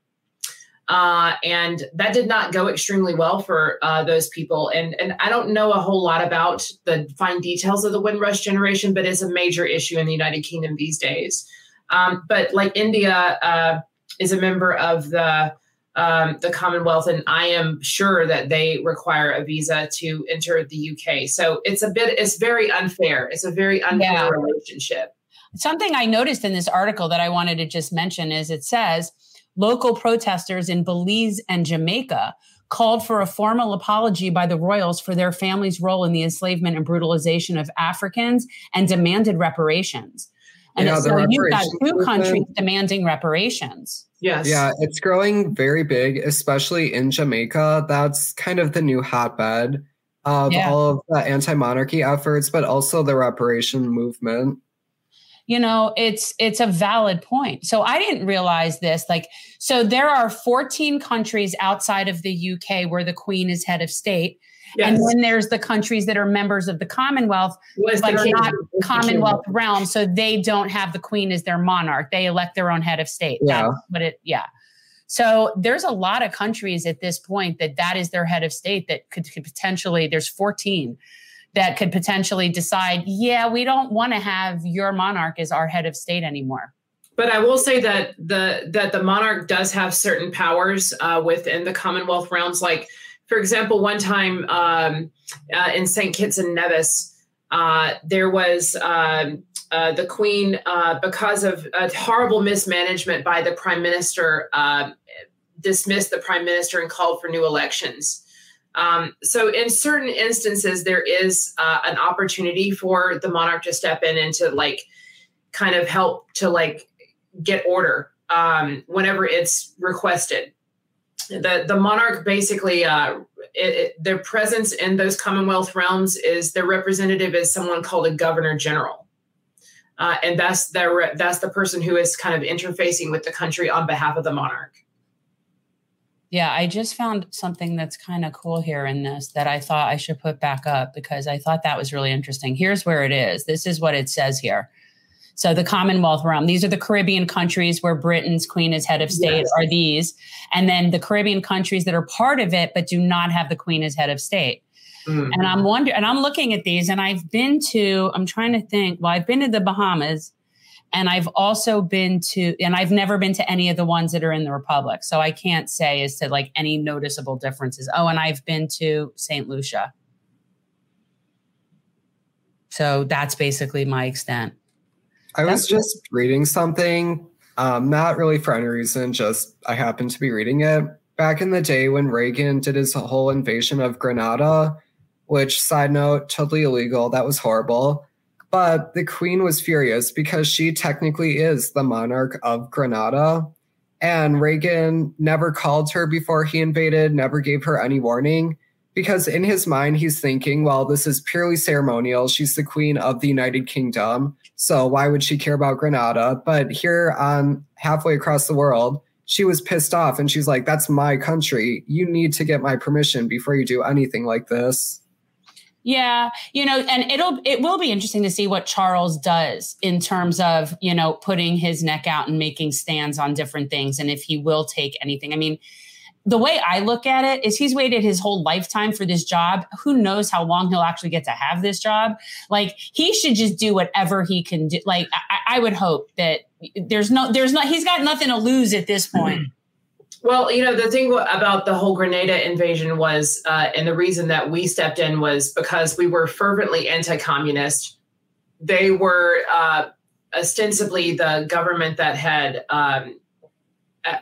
Uh, and that did not go extremely well for uh, those people. And, and I don't know a whole lot about the fine details of the Windrush generation, but it's a major issue in the United Kingdom these days. Um, but like India uh, is a member of the um, the Commonwealth, and I am sure that they require a visa to enter the UK. So it's a bit, it's very unfair. It's a very unfair yeah. relationship. Something I noticed in this article that I wanted to just mention is it says local protesters in Belize and Jamaica called for a formal apology by the royals for their family's role in the enslavement and brutalization of Africans and demanded reparations. And yeah, so you've got two countries demanding reparations. Yes. Yeah, it's growing very big, especially in Jamaica. That's kind of the new hotbed of yeah. all of the anti-monarchy efforts, but also the reparation movement. You know, it's it's a valid point. So I didn't realize this. Like, so there are 14 countries outside of the UK where the Queen is head of state. Yes. And then there's the countries that are members of the Commonwealth, but are not Commonwealth realm. So they don't have the Queen as their monarch. They elect their own head of state. Yeah. But it, yeah. So there's a lot of countries at this point that that is their head of state that could, could potentially, there's 14 that could potentially decide, yeah, we don't want to have your monarch as our head of state anymore. But I will say that the that the monarch does have certain powers uh, within the Commonwealth realms, like for example, one time um, uh, in St. Kitts and Nevis, uh, there was um, uh, the Queen, uh, because of a horrible mismanagement by the Prime Minister, um, dismissed the Prime Minister and called for new elections. Um, so, in certain instances, there is uh, an opportunity for the monarch to step in and to like kind of help to like get order um, whenever it's requested the the monarch basically uh, it, it, their presence in those Commonwealth realms is their representative is someone called a governor general, uh, and that's their that's the person who is kind of interfacing with the country on behalf of the monarch. Yeah, I just found something that's kind of cool here in this that I thought I should put back up because I thought that was really interesting. Here's where it is. This is what it says here. So the Commonwealth realm, these are the Caribbean countries where Britain's queen is head of state yes. are these. And then the Caribbean countries that are part of it, but do not have the queen as head of state. Mm-hmm. And I'm wondering, and I'm looking at these and I've been to, I'm trying to think, well, I've been to the Bahamas and I've also been to, and I've never been to any of the ones that are in the Republic. So I can't say as to like any noticeable differences. Oh, and I've been to St. Lucia. So that's basically my extent. I was just reading something, um, not really for any reason, just I happened to be reading it. Back in the day when Reagan did his whole invasion of Grenada, which, side note, totally illegal. That was horrible. But the queen was furious because she technically is the monarch of Grenada. And Reagan never called her before he invaded, never gave her any warning because in his mind he's thinking well this is purely ceremonial she's the queen of the united kingdom so why would she care about Grenada? but here on halfway across the world she was pissed off and she's like that's my country you need to get my permission before you do anything like this yeah, you know, and it'll it will be interesting to see what Charles does in terms of, you know, putting his neck out and making stands on different things and if he will take anything. I mean, the way I look at it is he's waited his whole lifetime for this job. Who knows how long he'll actually get to have this job? Like he should just do whatever he can do. Like I, I would hope that there's no, there's not, he's got nothing to lose at this point. Well, you know, the thing about the whole Grenada invasion was, uh, and the reason that we stepped in was because we were fervently anti communist. They were uh, ostensibly the government that had. Um,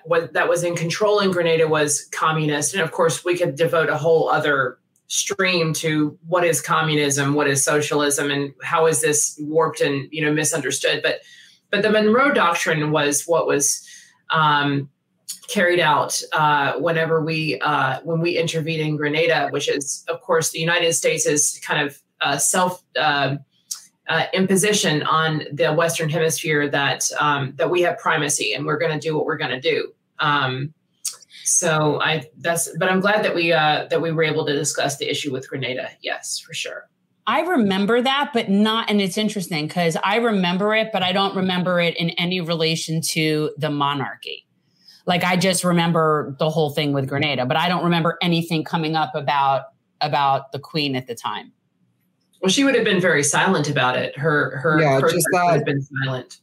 what, that was in control in Grenada was communist, and of course we could devote a whole other stream to what is communism, what is socialism, and how is this warped and you know misunderstood. But but the Monroe Doctrine was what was um, carried out uh, whenever we uh, when we intervened in Grenada, which is of course the United States is kind of uh, self uh, uh, imposition on the Western Hemisphere that um, that we have primacy and we're going to do what we're going to do. Um, so I that's but I'm glad that we uh, that we were able to discuss the issue with Grenada. Yes, for sure. I remember that, but not, and it's interesting because I remember it, but I don't remember it in any relation to the monarchy. Like I just remember the whole thing with Grenada, but I don't remember anything coming up about about the Queen at the time. Well, she would have been very silent about it. Her her yeah, just that, would have been silent.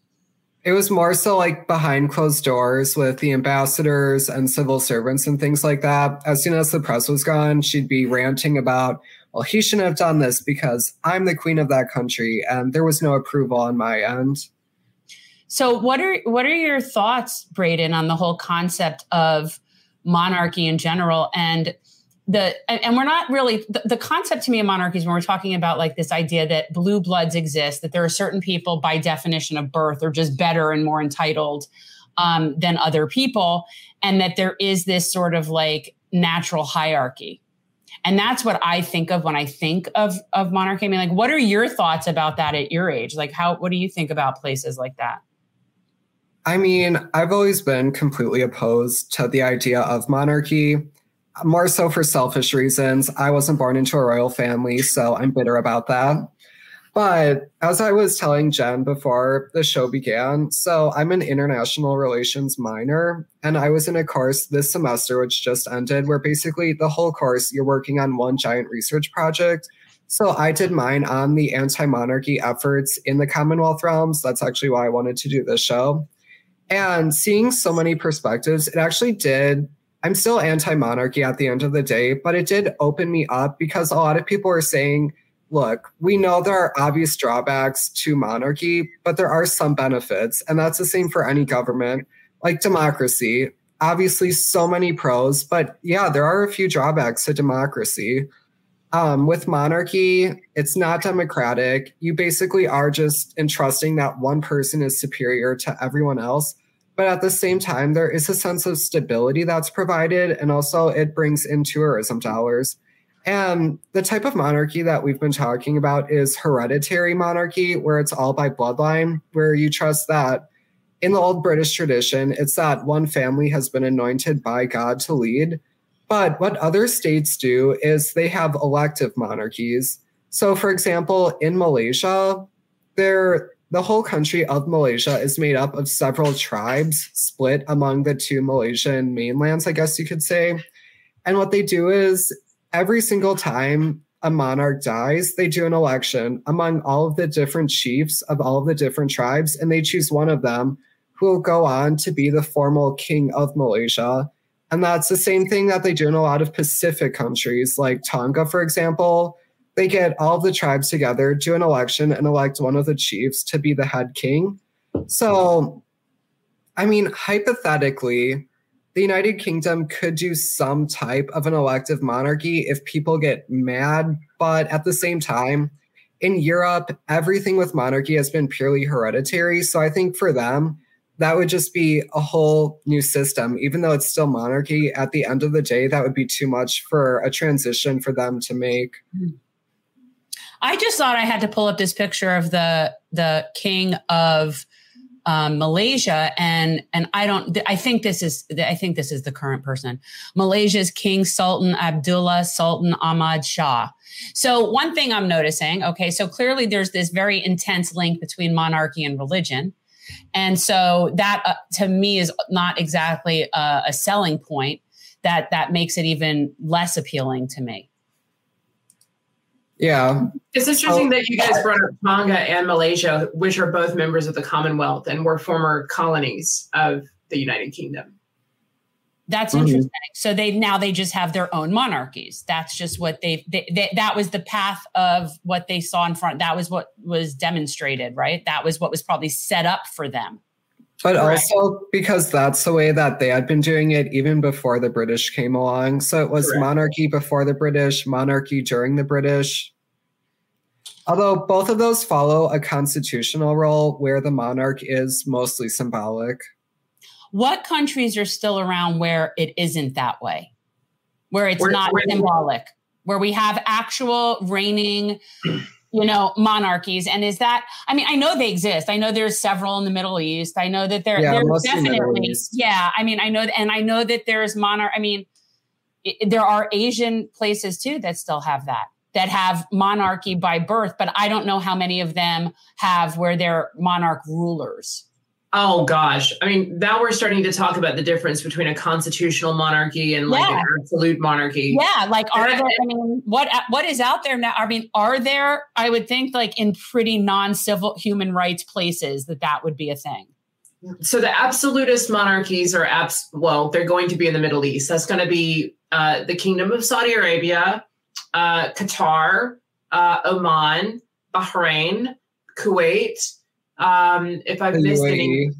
It was more so like behind closed doors with the ambassadors and civil servants and things like that. As soon as the press was gone, she'd be ranting about, well, he shouldn't have done this because I'm the queen of that country and there was no approval on my end. So what are what are your thoughts, Braden, on the whole concept of monarchy in general? And the and we're not really the, the, concept to me of monarchies when we're talking about like this idea that blue bloods exist that there are certain people by definition of birth are just better and more entitled um, than other people and that there is this sort of like natural hierarchy. And that's what i think of when i think of of monarchy. I mean like what are your thoughts about that at your age? Like how what do you think about places like that i mean i've always been completely opposed to the idea of monarchy more so for selfish reasons. I wasn't born into a royal family, so I'm bitter about that. But as I was telling Jen before the show began, so I'm an international relations minor, and I was in a course this semester, which just ended, where basically the whole course you're working on one giant research project. So I did mine on the anti monarchy efforts in the Commonwealth realms. That's actually why I wanted to do this show. And seeing so many perspectives, it actually did I'm still anti monarchy at the end of the day, but it did open me up because a lot of people are saying, look, we know there are obvious drawbacks to monarchy, but there are some benefits. And that's the same for any government, like democracy. Obviously, so many pros, but yeah, there are a few drawbacks to democracy. Um, with monarchy, it's not democratic. You basically are just entrusting that one person is superior to everyone else but at the same time there is a sense of stability that's provided and also it brings in tourism dollars. And the type of monarchy that we've been talking about is hereditary monarchy where it's all by bloodline where you trust that in the old british tradition it's that one family has been anointed by god to lead. But what other states do is they have elective monarchies. So for example in malaysia there the whole country of Malaysia is made up of several tribes split among the two Malaysian mainlands, I guess you could say. And what they do is every single time a monarch dies, they do an election among all of the different chiefs of all of the different tribes, and they choose one of them who will go on to be the formal king of Malaysia. And that's the same thing that they do in a lot of Pacific countries, like Tonga, for example they get all the tribes together, do an election, and elect one of the chiefs to be the head king. So, I mean, hypothetically, the United Kingdom could do some type of an elective monarchy if people get mad. But at the same time, in Europe, everything with monarchy has been purely hereditary. So I think for them, that would just be a whole new system. Even though it's still monarchy, at the end of the day, that would be too much for a transition for them to make. Mm-hmm. I just thought I had to pull up this picture of the the king of um, Malaysia, and and I don't. I think this is. I think this is the current person. Malaysia's King Sultan Abdullah Sultan Ahmad Shah. So one thing I'm noticing. Okay, so clearly there's this very intense link between monarchy and religion, and so that uh, to me is not exactly a, a selling point that that makes it even less appealing to me. Yeah. It's interesting that you guys brought up Tonga and Malaysia, which are both members of the Commonwealth and were former colonies of the United Kingdom. That's Mhm. interesting. So they now they just have their own monarchies. That's just what they, they, they that was the path of what they saw in front. That was what was demonstrated, right? That was what was probably set up for them. But Correct. also because that's the way that they had been doing it even before the British came along. So it was Correct. monarchy before the British, monarchy during the British. Although both of those follow a constitutional role where the monarch is mostly symbolic. What countries are still around where it isn't that way? Where it's Where- not where- symbolic, where we have actual reigning, you know, monarchies. And is that, I mean, I know they exist. I know there's several in the Middle East. I know that there, Yeah, there's definitely, yeah. I mean, I know, and I know that there's monarch, I mean, i there are Asian places too that still have that, that have monarchy by birth, but I don't know how many of them have where they're monarch rulers. Oh gosh. I mean, now we're starting to talk about the difference between a constitutional monarchy and like Yeah. an absolute monarchy. Yeah, like are there? I mean, what what is out there now? I mean, are there? I would think like in pretty non-civil human rights places that that would be a thing. So the absolutist monarchies are abs well, they're going to be in the Middle East. That's going to be uh, the Kingdom of Saudi Arabia, uh, Qatar, uh, Oman, Bahrain, Kuwait. Um, if I've The missed any,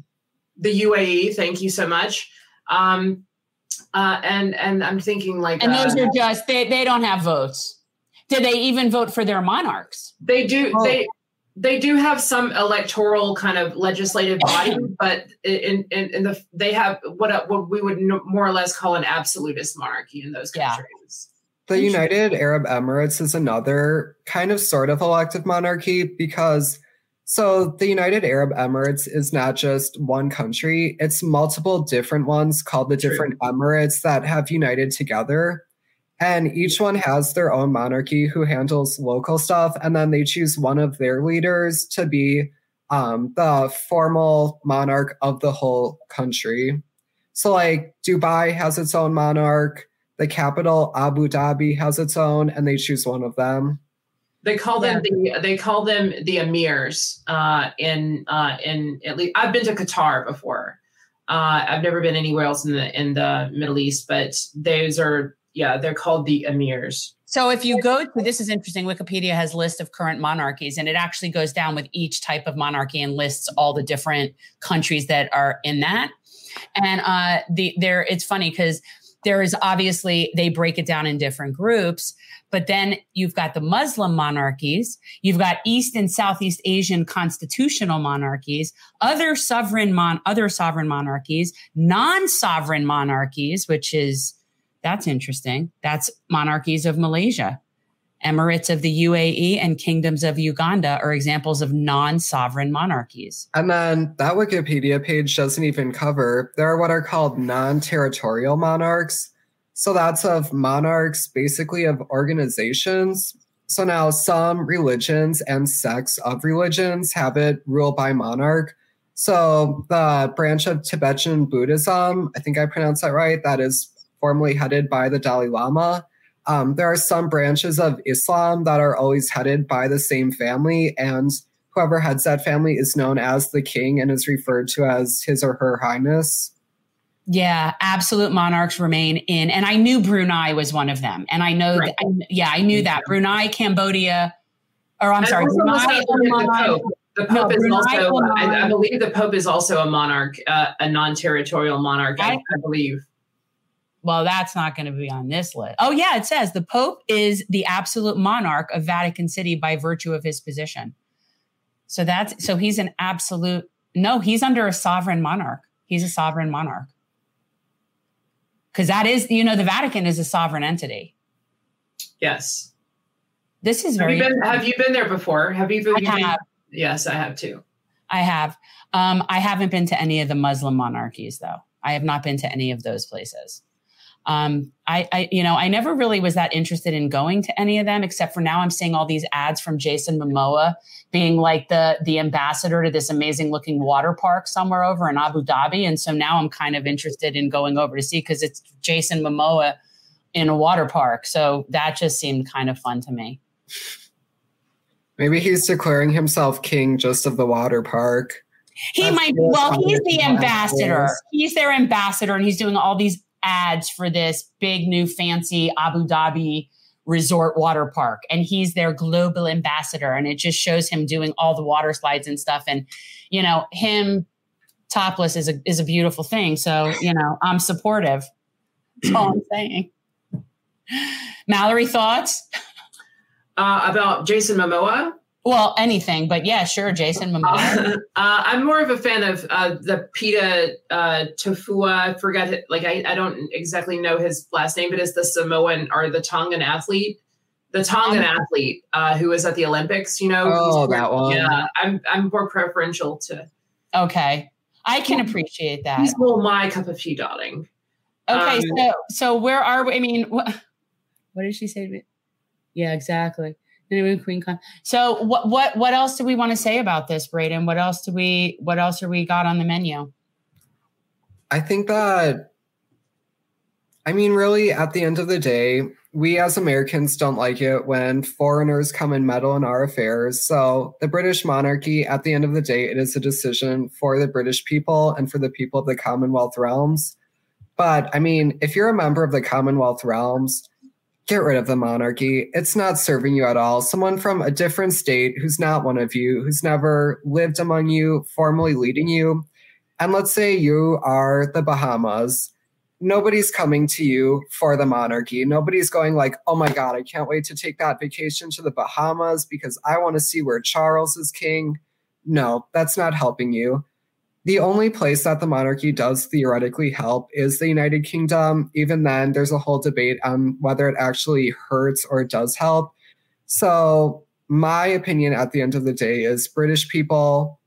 the UAE. Thank you so much. Um, uh, and and I'm thinking like And those uh, are just they they don't have votes. Did they even vote for their monarchs? they do Oh. they they do have some electoral kind of legislative body, but in in, in the they have what what we would no- more or less call an absolutist monarchy in those Yeah. The United Arab Emirates is another kind of sort of elective monarchy because so the United Arab Emirates is not just one country, it's multiple different ones called the True. different emirates that have united together. And each one has their own monarchy who handles local stuff. And then they choose one of their leaders to be um, the formal monarch of the whole country. So, like, Dubai has its own monarch the capital Abu Dhabi has its own, and they choose one of them. They call them the they call them the emirs uh, in uh, in at least I've been to Qatar before. Uh, I've never been anywhere else in the in the Middle East, but those are yeah they're called the emirs. So if you go to this is interesting, Wikipedia has list of current monarchies, and it actually goes down with each type of monarchy and lists all the different countries that are in that. And uh, the there it's funny because there is obviously they break it down in different groups, but then you've got the Muslim monarchies, you've got East and Southeast Asian constitutional monarchies, other sovereign mon other sovereign monarchies, non-sovereign monarchies, which is that's interesting. That's monarchies of Malaysia. Emirates of the UAE and kingdoms of Uganda are examples of non sovereign monarchies. And then that Wikipedia page doesn't even cover, there are what are called non territorial monarchs. So that's of monarchs, basically of organizations. So now some religions and sects of religions have it ruled by monarch. So the branch of Tibetan Buddhism, I think I pronounced that right, that is formally headed by the Dalai Lama. Um, there are some branches of Islam that are always headed by the same family, and whoever heads that family is known as the king and is referred to as his or her highness. Yeah, absolute monarchs remain in, and I knew Brunei was one of them, and I know, Right. that, yeah, I knew that Brunei, Cambodia, or I'm And sorry, also let's Brunei, not forget the Pope. The No, Pope is Brunei, also, I, I believe the Pope is also a monarch, uh, a non-territorial monarch. I, I- I believe. Well, that's not going to be on this list. Oh, yeah, it says the Pope is the absolute monarch of Vatican City by virtue of his position. So that's so he's an absolute no, he's under a sovereign monarch. He's a sovereign monarch. Because that is, you know, the Vatican is a sovereign entity. Yes. This is Have very you been Have you been there before? Have you? Have you I been- Yes, I have too. I have. Um, I haven't been to any of the Muslim monarchies, though. I have not been to any of those places. Um, I, I, you know, I never really was that interested in going to any of them, except for now I'm seeing all these ads from Jason Momoa being like the the ambassador to this amazing looking water park somewhere over in Abu Dhabi, and so now I'm kind of interested in going over to see because it's Jason Momoa in a water park, so that just seemed kind of fun to me. Maybe he's declaring himself king just of the water park. He That's might. Well, he's the ambassador. He's their ambassador, and he's doing all these ads for this big new fancy Abu Dhabi resort water park. And he's their global ambassador. And it just shows him doing all the water slides and stuff. And you know him topless is a is a beautiful thing. So you know I'm supportive. That's all I'm saying. Mallory thoughts? Uh, about Jason Momoa well, anything, but yeah, sure, Jason Momoa. Uh, I'm more of a fan of uh, the Pita uh, Tofua. I forget it. Like I, I don't exactly know his last name, but it's the Samoan or the Tongan athlete, the Tongan athlete uh, who was at the Olympics. You know, oh, that one. Yeah, I'm I'm more preferential to. Okay, I can appreciate that. He's more my cup of tea, darling. Okay, um, so so where are we? I mean, what, what did she say to me? Yeah, exactly. Anyway, Queen Con. So what what what else do we want to say about this, Braden? What else do we what else are we got on the menu? I think that I mean, really, at the end of the day, we as Americans don't like it when foreigners come and meddle in our affairs. So, the British monarchy, at the end of the day, it is a decision for the British people and for the people of the Commonwealth realms. But I mean, if you're a member of the Commonwealth realms, get rid of the monarchy. It's not serving you at all. Someone from a different state who's not one of you, who's never lived among you, formally leading you. And let's say you are the Bahamas. Nobody's coming to you for the monarchy. Nobody's going like, "Oh my god, I can't wait to take that vacation to the Bahamas because I want to see where Charles is king." No, that's not helping you. The only place that the monarchy does theoretically help is the United Kingdom. Even then, there's a whole debate on whether it actually hurts or does help. So, my opinion at the end of the day is British people,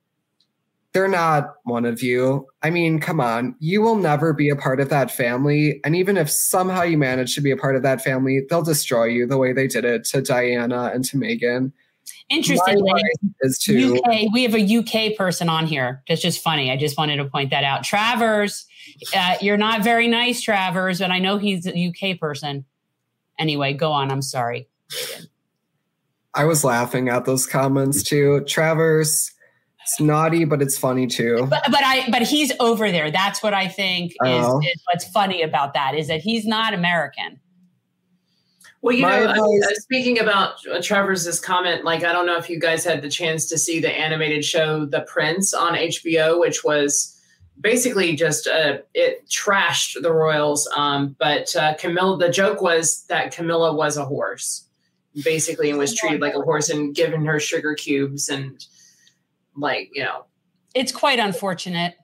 they're not one of you. I mean, come on, you will never be a part of that family. And even if somehow you manage to be a part of that family, they'll destroy you the way they did it to Diana and to Meghan. Interestingly, is too. UK, we have a UK person on here. That's just funny. I just wanted to point that out. Travers, uh, you're not very nice, Travers, but I know he's a UK person. Anyway, go on. I'm sorry. I was laughing at those comments too. Travers, it's naughty, but it's funny too. But, but I but he's over there. That's what I think is, oh. is what's funny about that is that he's not American. Well, you My know, advice- uh, speaking about Trevor's comment, like I don't know if you guys had the chance to see the animated show The Prince on HBO, which was basically just uh, it trashed the royals. Um, but uh, Camilla, the joke was that Camilla was a horse, basically, and was treated like a horse and given her sugar cubes and like you know. It's quite unfortunate.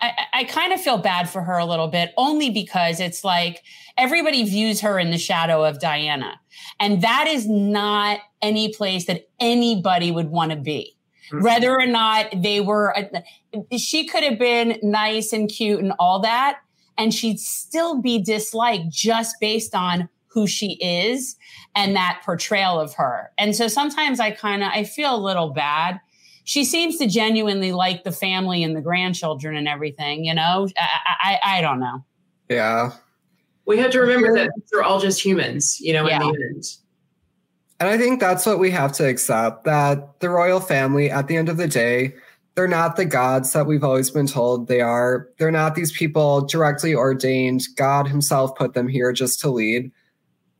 I, I kind of feel bad for her a little bit, only because it's like everybody views her in the shadow of Diana. And that is not any place that anybody would want to be. Mm-hmm. Whether or not they were, she could have been nice and cute and all that, and she'd still be disliked just based on who she is and that portrayal of her. And so sometimes I kind of I feel a little bad she seems to genuinely like the family and the grandchildren and everything. You know, I I, I don't know. Yeah, we have to remember that they're all just humans. You know, yeah. in the end. And I think that's what we have to accept that the royal family, at the end of the day, they're not the gods that we've always been told they are. They're not these people directly ordained. God himself put them here just to lead.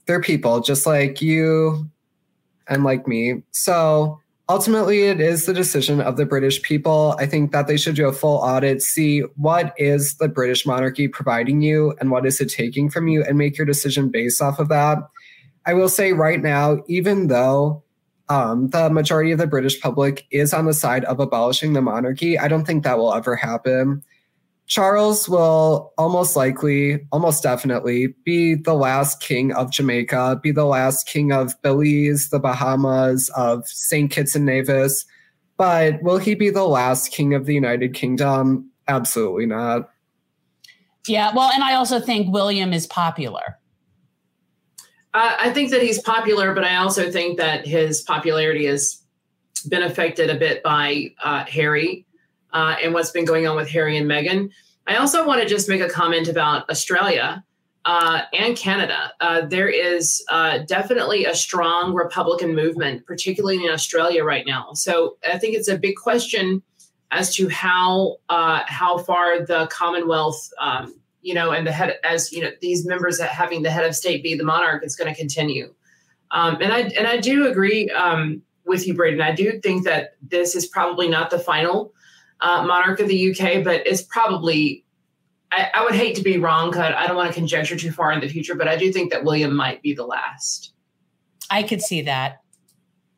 They're people just like you and like me. So ultimately it is the decision of the british people. I think that they should do a full audit see what is the british monarchy providing you and what is it taking from you and make your decision based off of that. I will say right now even though um, the majority of the british public is on the side of abolishing the monarchy i don't think that will ever happen Charles will almost likely, almost definitely, be the last king of Jamaica, be the last king of Belize, the Bahamas, of St. Kitts and Nevis. But will he be the last king of the United Kingdom? Absolutely not. Yeah, well, and I also think William is popular. Uh, I think that he's popular, but I also think that his popularity has been affected a bit by uh, Harry uh, and what's been going on with Harry and Meghan. I also want to just make a comment about Australia uh, and Canada. Uh, there is uh, definitely a strong Republican movement, particularly in Australia right now. So I think it's a big question as to how uh, how far the Commonwealth, um, you know, and the head as you know these members having the head of state be the monarch is going to continue. Um, and I and I do agree um, with you, Braden. I do think that this is probably not the final uh, monarch of the UK, but it's probably I, I would hate to be wrong because I don't want to conjecture too far in the future, but I do think that William might be the last. I could see that.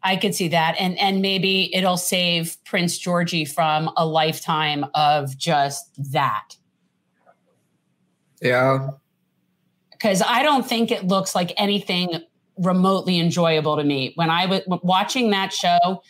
I could see that. And and maybe it'll save Prince Georgie from a lifetime of just that. Yeah. Because I don't think it looks like anything remotely enjoyable to me. When I was watching that show,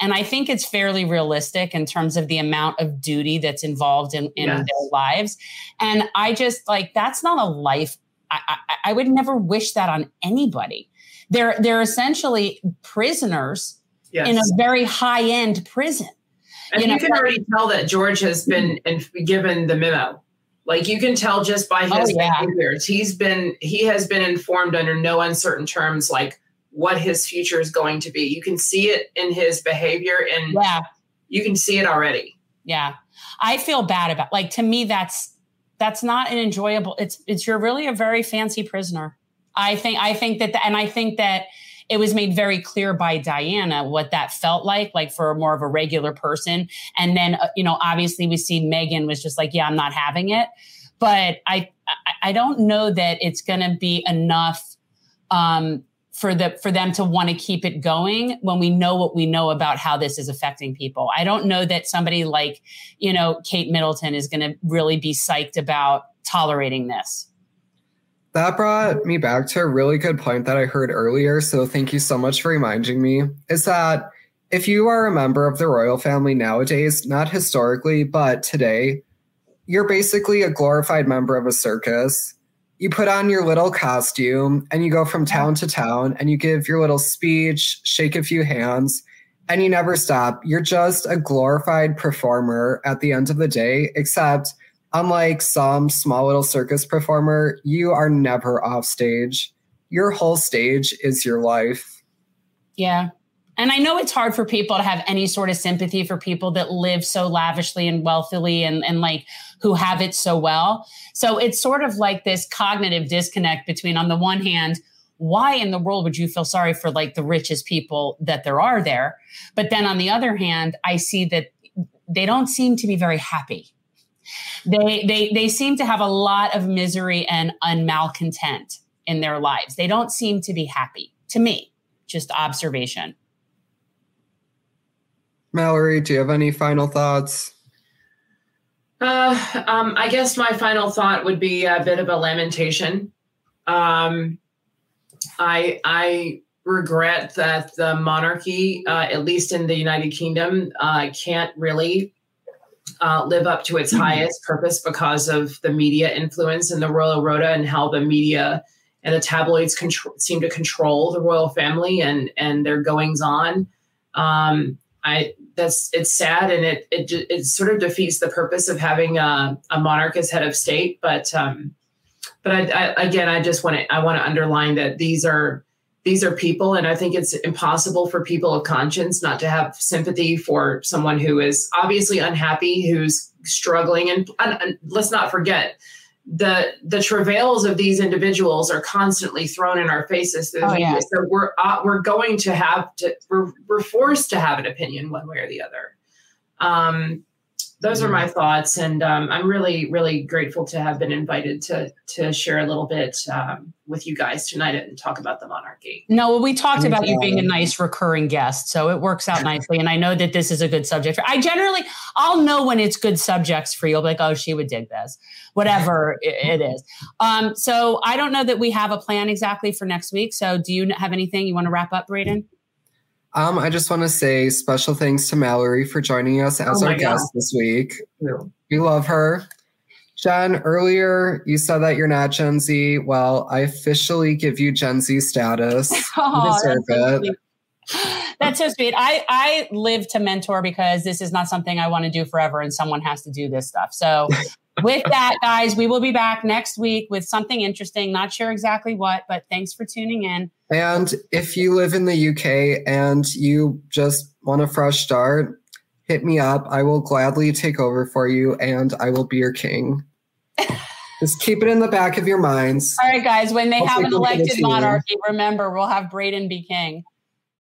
and I think it's fairly realistic in terms of the amount of duty that's involved in, in yes. their lives. And I just like, that's not a life. I, I, I would never wish that on anybody. They're, they're essentially prisoners yes. in a very high end prison. And you, know, you can already tell that George has been mm-hmm. given the memo. Like you can tell just by oh, his oh, yeah. behaviors, he's been he has been informed under no uncertain terms. Like what his future is going to be. You can see it in his behavior and yeah. you can see it already. Yeah. I feel bad about like to me that's that's not an enjoyable it's it's you're really a very fancy prisoner. I think I think that the, and I think that it was made very clear by Diana what that felt like, like for more of a regular person. And then, uh, you know, obviously we see Meghan was just like, yeah, I'm not having it. But I, I don't know that it's going to be enough um, for the for them to want to keep it going when we know what we know about how this is affecting people. I don't know that somebody like, you know, Kate Middleton is going to really be psyched about tolerating this. That brought me back to a really good point that I heard earlier, so thank you so much for reminding me. Is that if you are a member of the royal family nowadays, not historically, but today, you're basically a glorified member of a circus you put on your little costume and you go from town to town and you give your little speech, shake a few hands, and you never stop. You're just a glorified performer at the end of the day, except unlike some small little circus performer, you are never off stage. Your whole stage is your life. Yeah. And I know it's hard for people to have any sort of sympathy for people that live so lavishly and wealthily and, and like who have it so well. So it's sort of like this cognitive disconnect between, on the one hand, why in the world would you feel sorry for like the richest people that there are there? But then on the other hand, I see that they don't seem to be very happy. They, they, they seem to have a lot of misery and unmalcontent in their lives. They don't seem to be happy to me, just observation. Mallory, do you have any final thoughts? Uh, um, I guess my final thought would be a bit of a lamentation. Um, I I regret that the monarchy, uh, at least in the United Kingdom, uh, can't really uh, live up to its mm-hmm. highest purpose because of the media influence in the royal rota and how the media and the tabloids seem to control the royal family and and their goings on. Um, I that's it's sad and it it it sort of defeats the purpose of having a, a monarch as head of state. But um, but I, I, again, I just want to I want to underline that these are these are people, and I think it's impossible for people of conscience not to have sympathy for someone who is obviously unhappy, who's struggling, and, and, and let's not forget the the travails of these individuals are constantly thrown in our faces through oh, yeah. So we're uh, we're going to have to we're we're forced to have an opinion one way or the other. Um, those are my thoughts, and um, I'm really, really grateful to have been invited to to share a little bit um, with you guys tonight and talk about the monarchy. No, well, we talked about you being a nice recurring guest, so it works out nicely. And I know that this is a good subject. I generally, I'll know when it's good subjects for you. I'll be like, oh, she would dig this, whatever it is. Um, so I don't know that we have a plan exactly for next week. So do you have anything you want to wrap up, Braden? Um, I just want to say special thanks to Mallory for joining us as oh our guest this week. We love her. Jen, earlier you said that you're not Gen Z. Well, I officially give you Gen Z status. Oh, you deserve that's so it. sweet. That's so sweet. I, I live to mentor because this is not something I want to do forever and someone has to do this stuff. So with that, guys, we will be back next week with something interesting. Not sure exactly what, but thanks for tuning in. And if you live in the UK and you just want a fresh start, hit me up. I will gladly take over for you and I will be your king. just keep it in the back of your minds. All right, guys, when they I'll have an elected monarchy, remember, we'll have Braden be king.